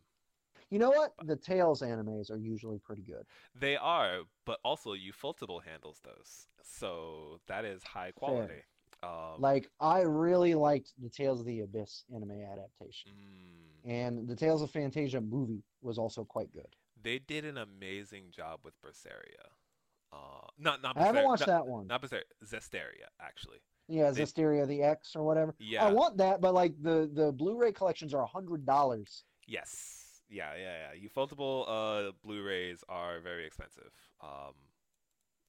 You know what? The Tales animes are usually pretty good. they are, but also Ufotable handles those, so that is high quality. Um, Like I really liked the Tales of the Abyss anime adaptation, mm, and the Tales of Phantasia movie was also quite good. they did an amazing job with Berseria. Uh, not not. I haven't watched not, that one. Not Berseria, Zestiria actually. Yeah, they- Zestiria the X or whatever. Yeah. I want that, but like the the Blu-ray collections are a hundred dollars. Yes. Yeah, yeah, yeah. Ufotable uh Blu-rays are very expensive. Um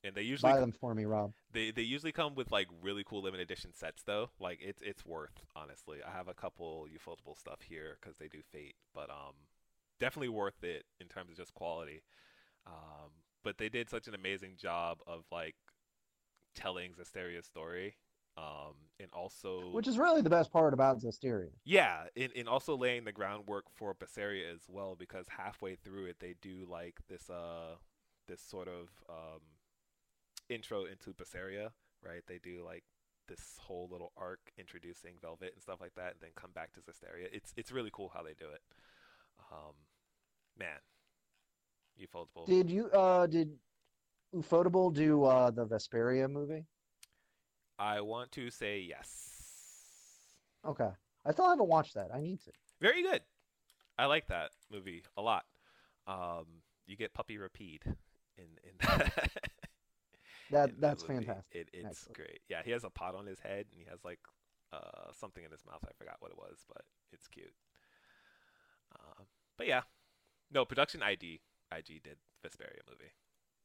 and they usually Buy them for me, Rob. they they usually come with like really cool limited edition sets though. Like it's it's worth honestly. I have a couple Ufotable stuff here cuz they do Fate, but um definitely worth it in terms of just quality. Um but they did such an amazing job of like telling Zestiria's story. Um and also Which is really the best part about Zestiria. yeah, and, and also laying the groundwork for Berseria as well, because halfway through it they do like this uh this sort of um intro into Berseria, right? They do like this whole little arc introducing Velvet and stuff like that, and then come back to Zestiria. It's it's really cool how they do it. Um, man, Ufotable. Did you uh did Ufotable do uh the Vesperia movie? I want to say yes. Okay. I still haven't watched that. I need to. Very good. I like that movie a lot. Um, you get Puppy Repede in in that. That in that's movie. fantastic. It, it's Excellent. great. Yeah, he has a pot on his head and he has like uh something in his mouth. I forgot what it was, but it's cute. Um, but yeah, no production ID. IG did Vesperia movie.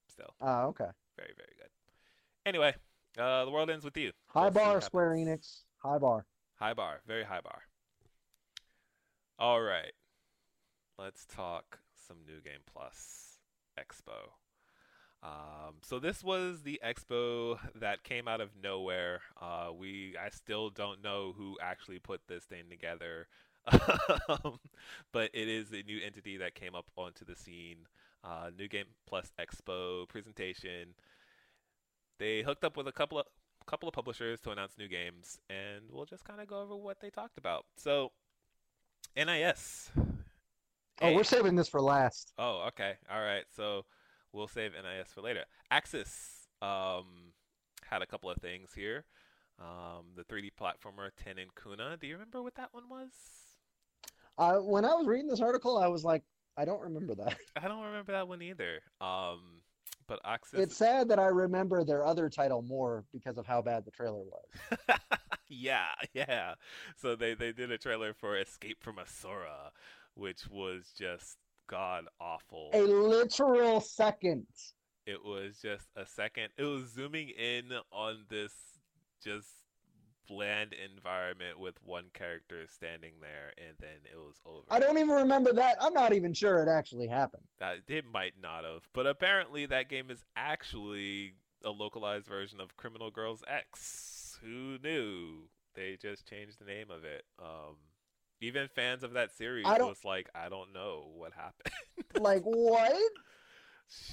Still Ah, okay. very very good. Anyway, uh, the world ends with you. High Let's bar, Square. Enix. High bar. High bar, very high bar. All right, let's talk some New Game Plus Expo. Um, so this was the expo that came out of nowhere. Uh, we I still don't know who actually put this thing together, Um, but it is a new entity that came up onto the scene. Uh, new Game Plus Expo presentation. They hooked up with a couple of couple of publishers to announce new games, and we'll just kind of go over what they talked about. So, NIS. Oh, we're saving this for last. Oh, okay. All right. So we'll save NIS for later. Aksys um, had a couple of things here. Um, the 3D platformer Ten and Kuna. Do you remember what that one was? Uh, when I was reading this article, I was like, I don't remember that. I don't remember that one either. Um, but. It's sad that I remember their other title more because of how bad the trailer was. yeah, yeah. So they they did a trailer for Escape from Asura, which was just god awful. A literal second. It was just a second. It was zooming in on this just bland environment with one character standing there, and then it was over. I don't even remember that. I'm not even sure it actually happened. That it might not have, but apparently that game is actually a localized version of Criminal Girls X. Who knew? They just changed the name of it. Um, even fans of that series was like, I don't know what happened. like what?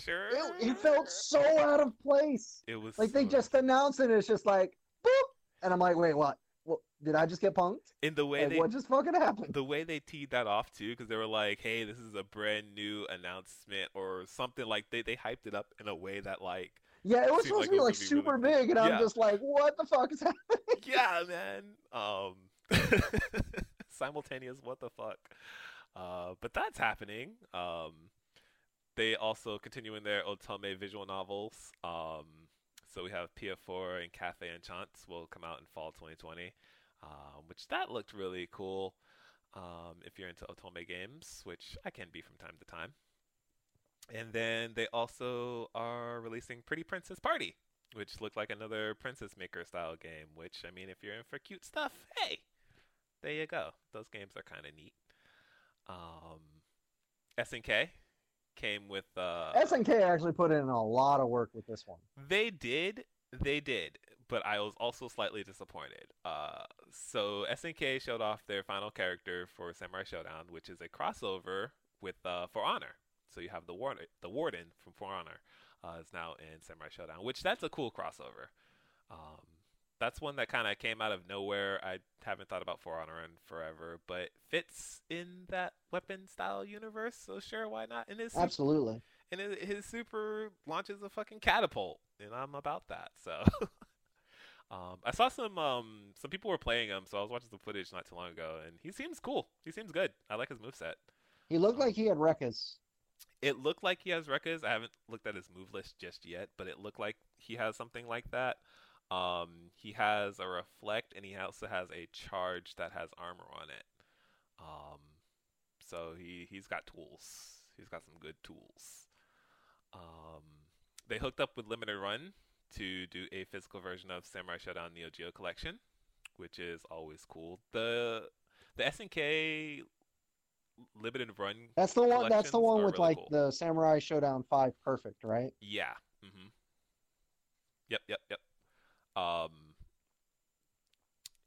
Sure. It, it, felt so out of place. It was like so... they just announced it. It's just like boop, and I'm like, wait, what? Well, did I just get punked? In the way like, they, what just fucking happened? The way they teed that off too, because they were like, "Hey, this is a brand new announcement" or something like they they hyped it up in a way that like. Yeah, it was supposed like to be like super really big, and yeah. I'm just like, "What the fuck is happening?" Yeah, man. Um, simultaneous. What the fuck? Uh, but that's happening. Um, they also continue in their Otome visual novels. Um, so we have PF4 and Cafe Enchanté will come out in fall 2020, um, which that looked really cool. Um, if you're into Otome games, which I can be from time to time. And then they also are releasing Pretty Princess Party, which looked like another Princess Maker style game. Which I mean, if you're in for cute stuff, hey, there you go. Those games are kind of neat. Um, SNK came with uh SNK actually put in a lot of work with this one. They did. They did, but I was also slightly disappointed. Uh so SNK showed off their final character for Samurai Shodown, which is a crossover with uh For Honor. So you have the warden, the warden from For Honor uh, is now in Samurai Shodown, which that's a cool crossover. Um, that's one that kind of came out of nowhere. I haven't thought about For Honor in forever, but fits in that weapon style universe. So sure, why not? And his absolutely. and his super launches a fucking catapult, and I'm about that. So. um, I saw some um, some people were playing him, so I was watching some footage not too long ago, and he seems cool. He seems good. I like his moveset. He looked um, like he had Rekkas. It looked like he has Rekkas. I haven't looked at his move list just yet, but it looked like he has something like that. Um, he has a reflect, and he also has a charge that has armor on it. Um, so he he's got tools. He's got some good tools. Um, they hooked up with Limited Run to do a physical version of Samurai Shodown Neo Geo Collection, which is always cool. The the SNK limited run. That's the one. That's the one with really like cool. the Samurai Shodown Five Perfect, right? Yeah. Mm-hmm. Yep. Yep. Yep. Um,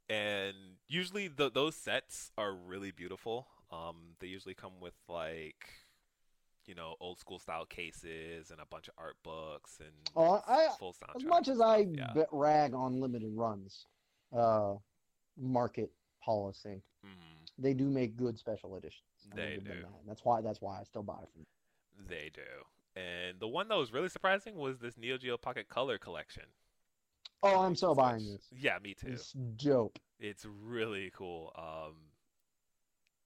and usually the, those sets are really beautiful. Um, they usually come with like, you know, old school style cases and a bunch of art books and oh, I, full soundtrack. As much as I yeah. rag on limited runs, uh, market policy, mm-hmm. they do make good special editions. They do. That. That's why. That's why I still buy from. Them. They do. And the one that was really surprising was this Neo Geo Pocket Color collection. Oh, I'm so buying this. Yeah, me too. It's dope. It's really cool. Um,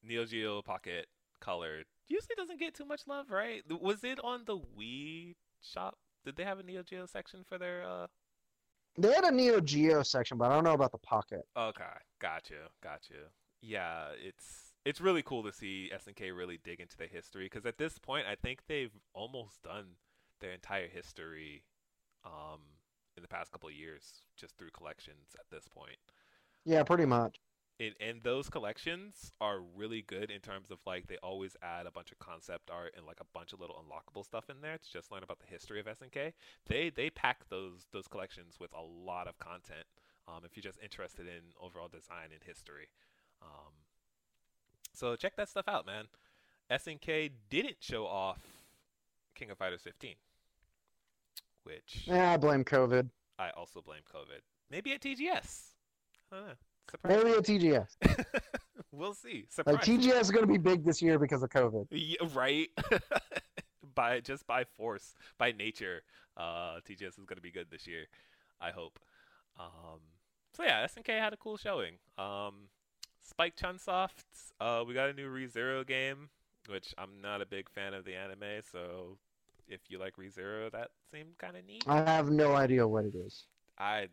Neo Geo Pocket Color usually doesn't get too much love, right? Was it on the Wii shop? Did they have a Neo Geo section for their? uh They had a Neo Geo section, but I don't know about the Pocket. Okay, got you, got you. Yeah, it's it's really cool to see SNK really dig into the history because at this point, I think they've almost done their entire history. Um, in the past couple of years just through collections at this point. Yeah, pretty much. And, and those collections are really good in terms of like they always add a bunch of concept art and like a bunch of little unlockable stuff in there to just learn about the history of SNK. They they pack those those collections with a lot of content. Um, if you're just interested in overall design and history, um, so check that stuff out, man. SNK didn't show off King of Fighters 15 which yeah, I blame COVID. I also blame COVID. Maybe at TGS. I don't know. Maybe at TGS. we'll see. Surprise. Like TGS is going to be big this year because of COVID. Yeah, right. by just by force, by nature, uh, TGS is going to be good this year. I hope. Um, so yeah, SNK had a cool showing. Um, Spike Chunsoft, uh, we got a new ReZero game, which I'm not a big fan of the anime, so if you like ReZero, that seemed kind of neat. I have no idea what it is. I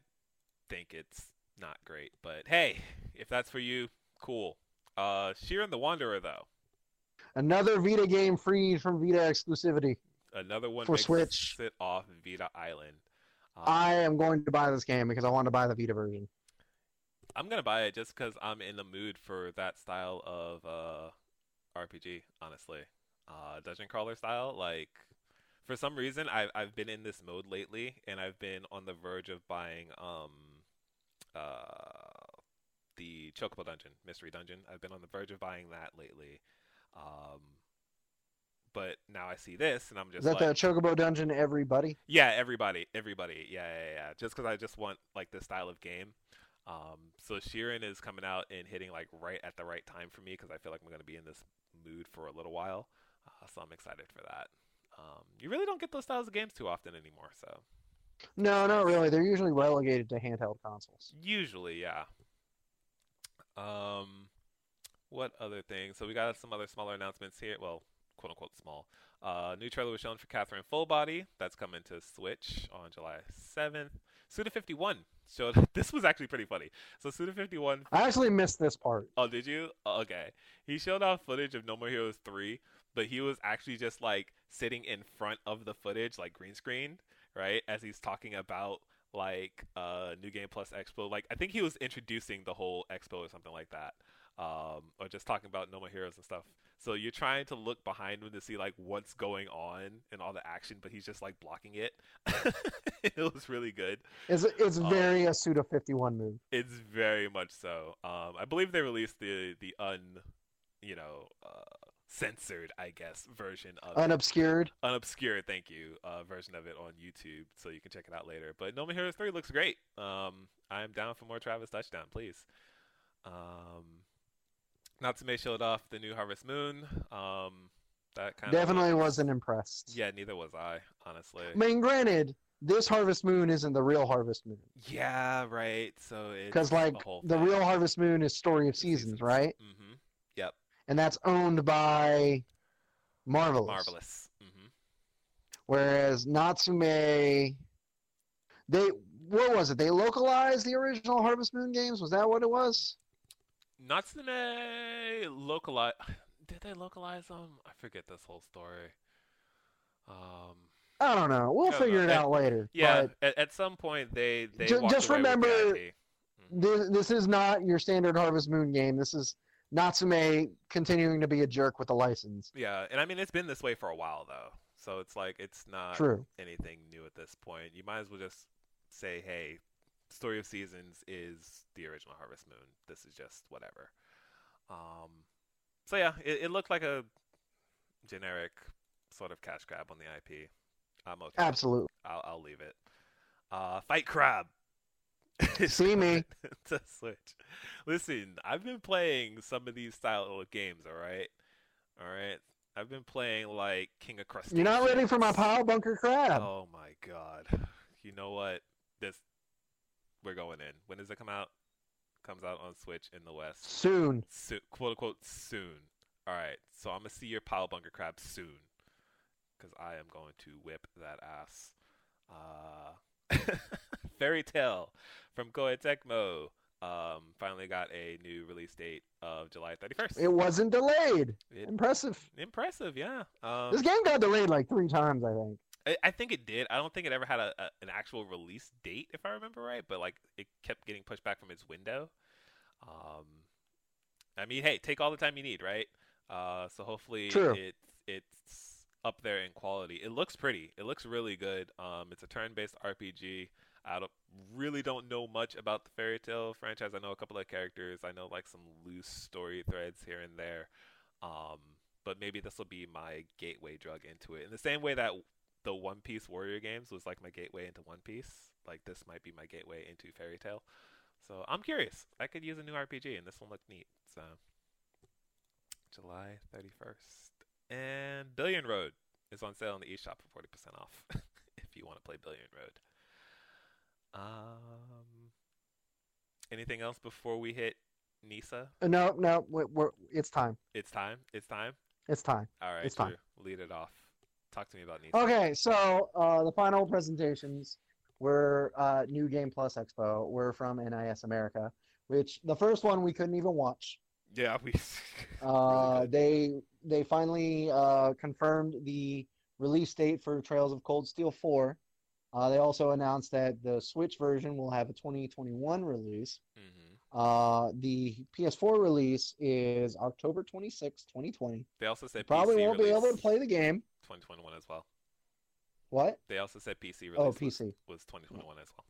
think it's not great, but hey, if that's for you, cool. Uh, Shiren the Wanderer, though. Another Vita game free from Vita exclusivity. Another one for Switch. Sit off Vita Island. Um, I am going to buy this game because I want to buy the Vita version. I'm gonna buy it just because I'm in the mood for that style of uh, RPG. Honestly, uh, dungeon crawler style. Like, for some reason, I've I've been in this mode lately, and I've been on the verge of buying um, uh, the Chocobo Dungeon, Mystery Dungeon. I've been on the verge of buying that lately. Um, but now I see this, and I'm just Is that like, the Chocobo Dungeon, everybody? yeah, everybody, everybody, yeah, yeah, yeah. Just because I just want like this style of game. Um, so Shiren is coming out and hitting like right at the right time for me because I feel like I'm going to be in this mood for a little while. Uh, so I'm excited for that. Um, you really don't get those styles of games too often anymore. So No, not really. They're usually relegated to handheld consoles. usually, yeah. Um, what other things? So we got some other smaller announcements here. Well, quote unquote small. Uh, new trailer was shown for Catherine Full Body. That's coming to Switch on July 7th. Suda51 showed. This was actually pretty funny. So Suda51 I actually missed this part. Oh, did you? Oh, okay. He showed off footage of No More Heroes 3, but he was actually just like sitting in front of the footage, like green screen, right? As he's talking about like uh New Game Plus Expo. Like I think he was introducing the whole expo or something like that. Um, or just talking about No More Heroes and stuff. So you're trying to look behind him to see like what's going on and all the action, but he's just like blocking it. it was really good. It's it's Um, very a Suda51 move. It's very much so. Um, I believe they released the the un, you know, uh, censored, I guess, version of it. Unobscured. unobscured. Thank you, uh, version of it on YouTube, so you can check it out later. But No More Heroes three looks great. Um, I'm down for more Travis touchdown, please. Um, Natsume showed off the new Harvest Moon. Um, that kind Definitely of wasn't impressed. Yeah, neither was I, honestly. I mean, granted, this Harvest Moon isn't the real Harvest Moon. Yeah, right. So it's Because, like, the real Harvest Moon is Story of Seasons, right? Mm-hmm. And that's owned by Marvelous. Marvelous. Mm-hmm. Whereas Natsume, they what was it? They localized the original Harvest Moon games. Was that what it was? Natsume localize. Did they localize them? I forget this whole story. Um, I don't know. We'll No, figure no, it they- out later. yeah. But At, at some point, they they Ju- just away with the remember- IP. this, this is not your standard Harvest Moon game. This is Natsume continuing to be a jerk with the license. Yeah, and I mean it's been this way for a while though, so it's like it's not True. anything new at this point. You might as well just say, "Hey, Story of Seasons is the original Harvest Moon. This is just whatever." Um, so yeah, it, it looked like a generic sort of cash grab on the IP. I'm okay. Absolutely. I'll, I'll leave it. Uh, Fight Crab. See me. to Switch. Listen, I've been playing some of these style of games. All right, all right. I've been playing like King of Crustaceans. You're not ready for my pile bunker crab. Oh my god. You know what? This we're going in. When does it come out? Comes out on Switch in the West. Soon. So, quote unquote soon. All right. So I'm gonna see your pile bunker crab soon, because I am going to whip that ass. Uh, Fairy Tale from Koei Tecmo um, finally got a new release date of July 31st. It wasn't delayed. It- Impressive. impressive, yeah. Um, This game got delayed like three times, I think. I, I think it did. I don't think it ever had a, a an actual release date, if I remember right. But like, it kept getting pushed back from its window. Um, I mean, hey, take all the time you need, right? Uh, so hopefully True. it's it's up there in quality. It looks pretty. It looks really good. Um, it's a turn-based RPG. I don't really don't know much about the Fairy Tale franchise. I know a couple of characters. I know like some loose story threads here and there. Um, but maybe this will be my gateway drug into it. In the same way that the One Piece Warrior games was like my gateway into One Piece, like this might be my gateway into Fairy Tale. So I'm curious. I could use a new RPG, and this one looked neat. So July 31st, and Billion Road is on sale in the eShop for 40% off if you want to play Billion Road. Um, anything else before we hit Nisa? Uh, No, no, we we're, it's time. It's time. It's time. It's time. All right, It's time. Drew, lead it off. Talk to me about Nisa. Okay, so uh, the final presentations were uh, New Game Plus Expo. We're from NIS America, which the first one we couldn't even watch. Yeah, we. Uh, they they finally uh, confirmed the release date for Trails of Cold Steel 4. Uh, they also announced that the Switch version will have a 2021 release, Mhm. Uh, the PS4 release is October 26, 2020. They also said Probably PC won't be able to play the game. 2021 as well. What? They also said PC release Oh, PC. was 2021 as well.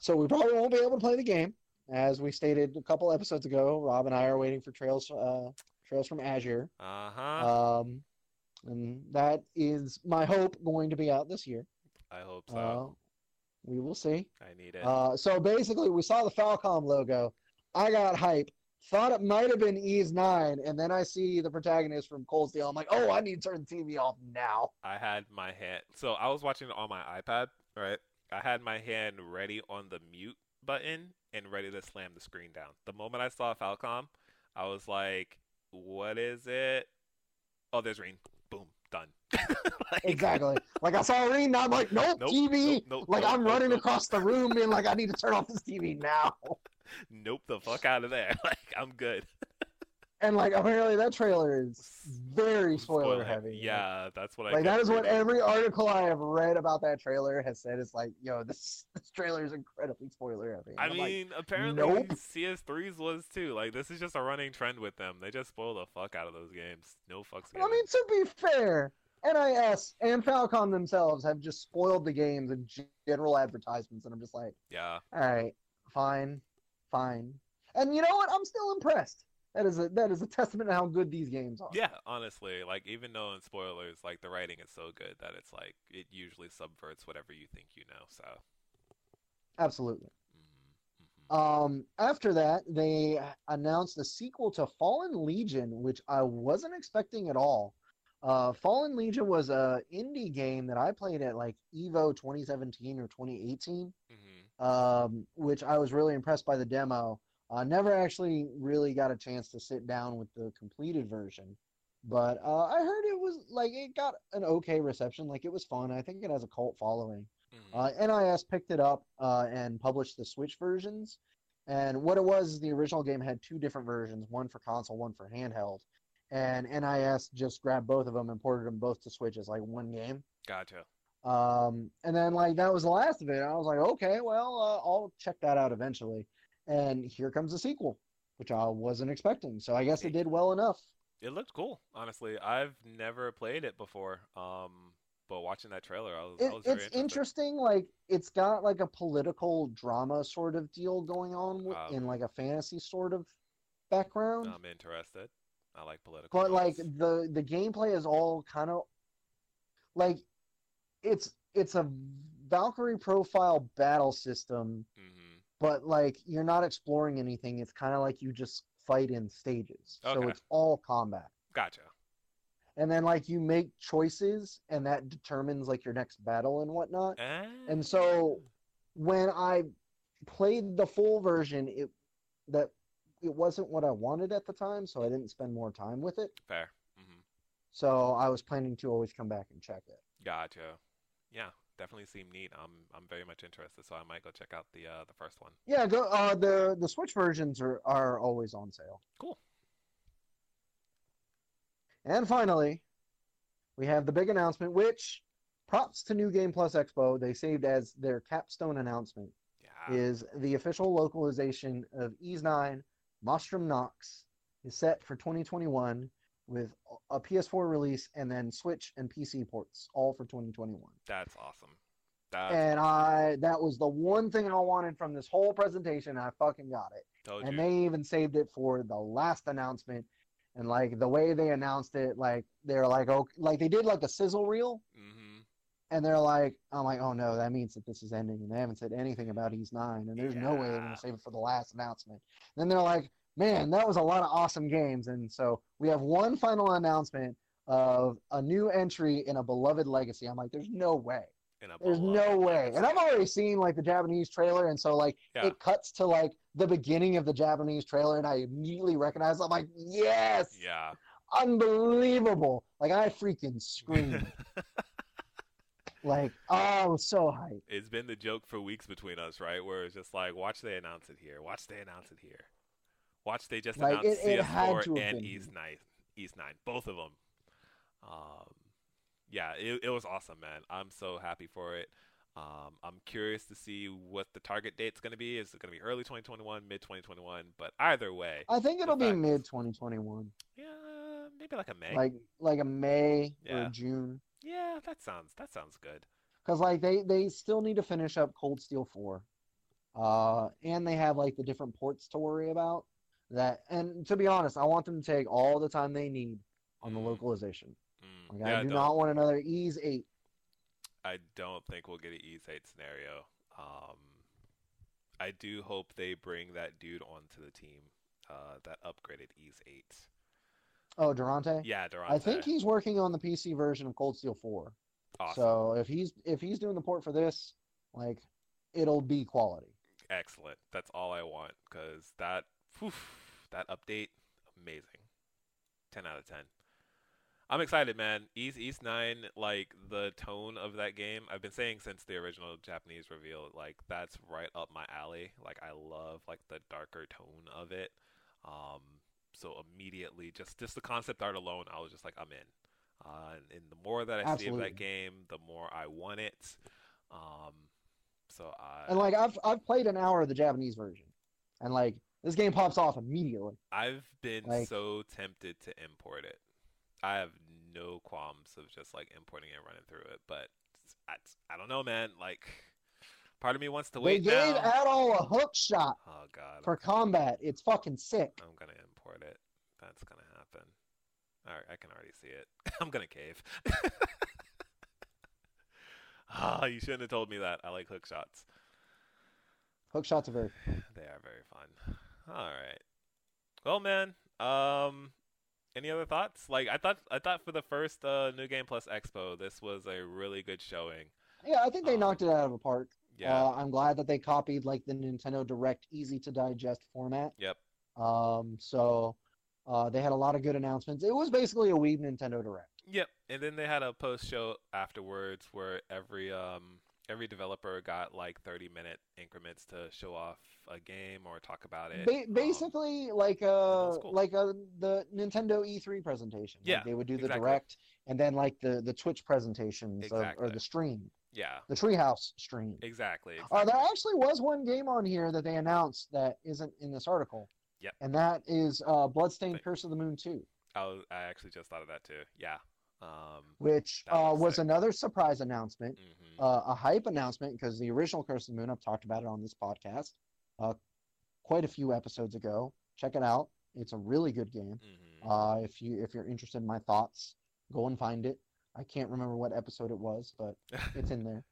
So we probably won't be able to play the game, as we stated a couple episodes ago. Rob and I are waiting for Trails, uh, Trails from Azure. Uh huh. Um, and that is my hope going to be out this year. I hope so. Uh, we will see. I need it. Uh, so basically, we saw the Falcom logo. I got hype. Thought it might have been Ys 9, and then I see the protagonist from Cold Steel. I'm like, oh, I need to turn the TV off now. I had my hand. So I was watching it on my iPad, right? I had my hand ready on the mute button and ready to slam the screen down. The moment I saw Falcom, I was like, "What is it?" Oh, there's Rean. Boom, done. Like- Exactly. like I saw Rean, and I'm like, nope, Nope, TV. nope, nope, like I'm running across the room, and like I need to turn off this TV now. Nope, the fuck out of there. Like I'm good. And like apparently that trailer is very spoiler heavy. Yeah, that's what I. Like That is what every article I have read about that trailer has said. It's like, yo, this this trailer is incredibly spoiler heavy. I And I'm like, mean, apparently nope. CS3's was too. Like this is just a running trend with them. They just spoil the fuck out of those games. No fucks given. I mean, to be fair, NIS and Falcom themselves have just spoiled the games and general advertisements, and I'm just like, yeah. all right, fine, fine. And you know what? I'm still impressed. That is a that is a testament to how good these games are. Yeah, honestly, like even though in spoilers, like the writing is so good that it's like it usually subverts whatever you think you know. So, Absolutely. mhm, mhm. Um, after that, they announced a sequel to Fallen Legion, which I wasn't expecting at all. Uh, Fallen Legion was a indie game that I played at like Evo 2017 or 2018, Mhm. um, which I was really impressed by the demo. I never actually really got a chance to sit down with the completed version, but uh, I heard it was like it got an okay reception. Like it was fun. I think it has a cult following. Mhm. Uh, NIS picked it up uh, and published the Switch versions. And what it was, the original game had two different versions, one for console, one for handheld. And NIS just grabbed both of them and ported them both to Switch as like one game. Gotcha. Um, and then like that was the last of it. I was like, okay, well, uh, I'll check that out eventually. And here comes the sequel, which I wasn't expecting. So I guess it did well enough. It looked cool. Honestly, I've never played it before. Um, but watching that trailer, I was, I was very it's interesting. Like it's got like a political drama sort of deal going on Wow. in like a fantasy sort of background. I'm interested. I like political. but like the the gameplay is all kind of like it's it's a Valkyrie profile battle system, Mhm. But like you're not exploring anything. It's kind of like you just fight in stages. Okay. So it's all combat. Gotcha. And then like you make choices and that determines like your next battle and whatnot. And so Ah. when I played the full version, it that it wasn't what I wanted at the time, so I didn't spend more time with it. fair. hmm So I was planning to always come back and check it. Gotcha. Yeah, definitely seem neat. I'm I'm very much interested, so I might go check out the uh the first one. Yeah, go. Uh, the the Switch versions are are always on sale. Cool. And finally, we have the big announcement, which props to New Game Plus Expo. They saved as their capstone announcement Yeah. is the official localization of Ys 9 Monstrum Nox is set for 2021 with a PS4 release and then Switch and PC ports all for 2021. That's awesome. That's and I that was the one thing I wanted from this whole presentation. I fucking got it. told and you. they even saved it for the last announcement. And like the way they announced it, like they're like, oh, like they did like a sizzle reel, Mm-hmm. and they're like, I'm like, oh no, that means that this is ending, and they haven't said anything about Ys Nine, and there's no way they're gonna save it for the last announcement. then they're like, man, that was a lot of awesome games, and so we have one final announcement of a new entry in a beloved legacy. I'm like, there's no way. There's no way. legacy. And I've already seen like the Japanese trailer, and so like Yeah. it cuts to like the beginning of the Japanese trailer, and I immediately recognize. I'm like, yes, Yeah. unbelievable! Like I freaking screamed. like oh, so hyped. it's been the joke for weeks between us, right? Where it's just like, watch they announce it here, watch they announce it here, watch they just Like, announce it- it CS4 and been Ys. Nine, Ys Nine, both of them. Um, yeah, it, it was awesome, man. I'm so happy for it. Um, I'm curious to see what the target date's going to be. Is it going to be early 2021, mid 2021? But either way, I think it'll be mid 2021, yeah, maybe like a May. like like a May or Yeah. a June, yeah, that sounds that sounds good. because like they they still need to finish up Cold Steel 4, uh, and they have like the different ports to worry about. That and to be honest, I want them to take all the time they need on the Mm. localization. Mm, Like, yeah, I do don't- not want another Ys 8. I don't think we'll get an Ys 8 scenario. Um, I do hope they bring that dude onto the team, uh, that upgraded Ys 8. Oh, Durante. Yeah, Durante. I think he's working on the PC version of Cold Steel 4. awesome. So if he's if he's doing the port for this, like it'll be quality. Excellent. That's all I want because that, whew, that update, amazing. 10 out of 10. I'm excited, man. Ys Ys Nine, like the tone of that game. I've been saying since the original Japanese reveal, like that's right up my alley. Like I love like the darker tone of it. Um, so immediately, just just the concept art alone, I was just like, I'm in. Uh, and, and the more that I see of that game, the more I want it. Um, so I And like I've I've played an hour of the Japanese version, and like this game pops off immediately. I've been Like- so tempted to import it. I have no qualms of just like importing it and running through it, but I, I don't know, man. Like, part of me wants to They wait gave now. Adol a hook shot oh God, for combat. It's fucking sick. I'm gonna import it. That's gonna happen. All right, I can already see it. I'm gonna cave. Ah, you shouldn't have told me that. I like hook shots. Hook shots are very. They are very fun. All right. Well, man. Um, any other thoughts? Like, I thought, I thought for the first uh, New Game Plus Expo, this was a really good showing. Yeah, I think they Um, knocked it out of the park. Yeah. Uh, I'm glad that they copied like the Nintendo Direct easy to digest format. yep. Um, so uh, they had a lot of good announcements. It was basically a Wii Nintendo Direct. Yep. And then they had a post show afterwards where every um every developer got like 30 minute increments to show off a game or talk about it. Ba- Um, basically, like uh, was cool. like uh, the Nintendo E3 presentation. Like, Yeah, they would do the exactly. direct, and then like the the Twitch presentations of, or the stream, yeah. the Treehouse stream. Exactly. Uh, there actually was one game on here that they announced that isn't in this article. Yep. And that is uh, Bloodstained Curse of the Moon 2, I, was, I actually just thought of that too. Yeah. Um. which uh, was sick. another surprise announcement. mhm. uh, a hype announcement because the original Curse of the Moon, I've talked about it on this podcast uh, quite a few episodes ago. Check it out. It's a really good game. Mhm. Uh, if you if you're interested in my thoughts, go and find it. I can't remember what episode it was, but it's in there.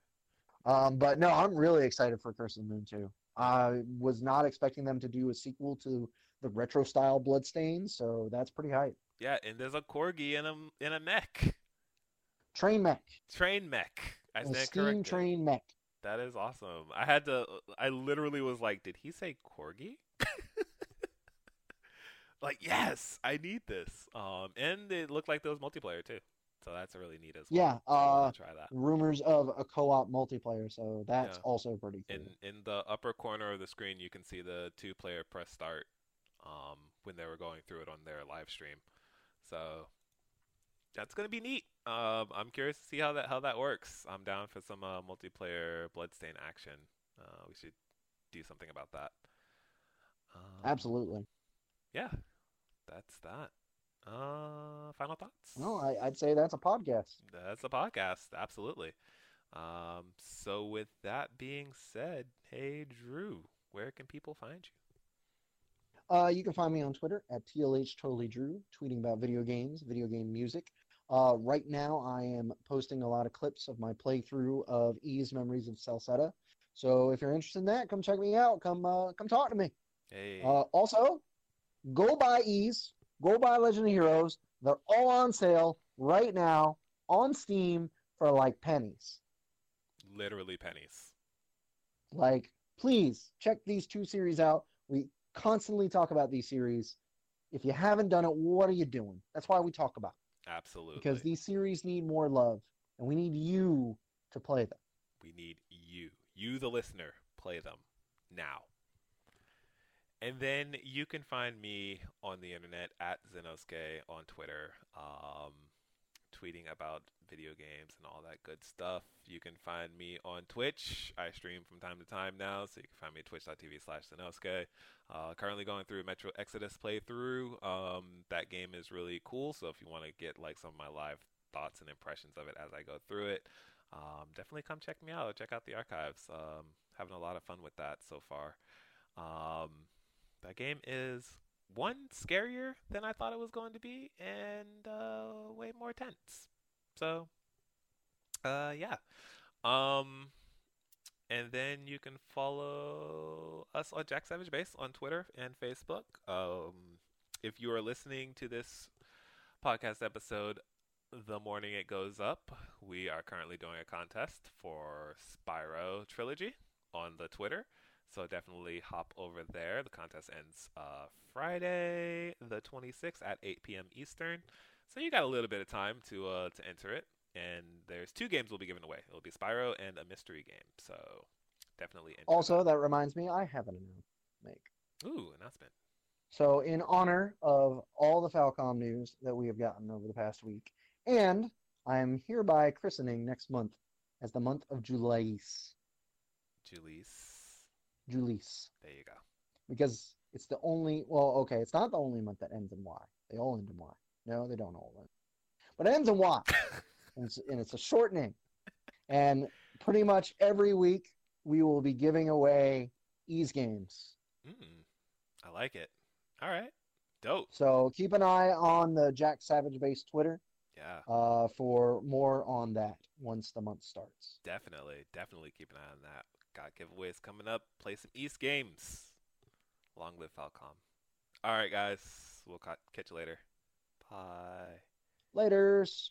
Um, but no, I'm really excited for Curse of the Moon too. I was not expecting them to do a sequel to the retro style Bloodstains, so that's pretty hype. Yeah, and there's a corgi in a in a mech, Train mech, train mech. I a steam corrected. train mech. That is awesome. I had to. I literally was like, "Did he say corgi?" like, yes, I need this. Um, and it looked like there was multiplayer too, so that's really neat as well. Yeah, uh, try that. rumors of a co-op multiplayer, so that's Yeah. also pretty cool. In in the upper corner of the screen, you can see the two-player press start. Um, when they were going through it on their live stream, so that's gonna be neat. Um, I'm curious to see how that how that works. I'm down for some uh, multiplayer bloodstain action. Uh, we should do something about that. Um, Absolutely. Yeah, that's that. Uh, final thoughts? No, I, I'd say that's a podcast. That's a podcast, absolutely. Um, so with that being said, hey Drew, where can people find you? Uh, you can find me on Twitter at TLH Totally Drew, tweeting about video games, video game music. Uh, right now, I am posting a lot of clips of my playthrough of Ys Memories of Celceta. So if you're interested in that, come check me out. Come, uh, come talk to me. Hey, Uh, also, go buy Ys, go buy Legend of Heroes. They're all on sale right now on Steam for like pennies. literally pennies. Like, please check these two series out. We constantly talk about these series. If you haven't done it, what are you doing? That's why we talk about it, Absolutely. because these series need more love, and we need you to play them. We need you, you the listener, play them now. And then you can find me on the internet at Zenosuke on Twitter, um, tweeting about video games and all that good stuff. You can find me on Twitch. I stream from time to time now, so you can find me at twitch.tv slash. Uh, currently going through Metro Exodus playthrough. Um, that game is really cool, so if you want to get like some of my live thoughts and impressions of it as I go through it, um, definitely come check me out. Check out the archives. Um, having a lot of fun with that so far. Um, that game is one scarier than I thought it was going to be, and uh, way more tense. So, uh, yeah. Um, and then you can follow us on Jack Savage Base on Twitter and Facebook. Um, if you are listening to this podcast episode the morning it goes up, we are currently doing a contest for Spyro Trilogy on the Twitter. So definitely hop over there. The contest ends uh, Friday, the 26th at 8 p.m. Eastern. So you got a little bit of time to uh, to enter it. And there's two games we'll be giving away. It'll be Spyro and a mystery game. So definitely. also, that. that reminds me, I have an announcement to make. Ooh, announcement. So in honor of all the Falcom news that we have gotten over the past week, and I am hereby christening next month as the month of Julies. Julies. Julies. There you go. Because it's the only, well, okay, it's not the only month that ends in Y. They all end in Y. No, they don't all end. But it ends in Y. and, it's, and it's a shortening. And pretty much every week we will be giving away Ys games. Mm, I like it. All right. Dope. So keep an eye on the Jack Savage Base Twitter. Yeah. Uh, for more on that once the month starts. Definitely, definitely keep an eye on that. Got giveaways coming up. Play some Ys games. Long live Falcom. All right, guys. We'll catch you later. Bye. Laters.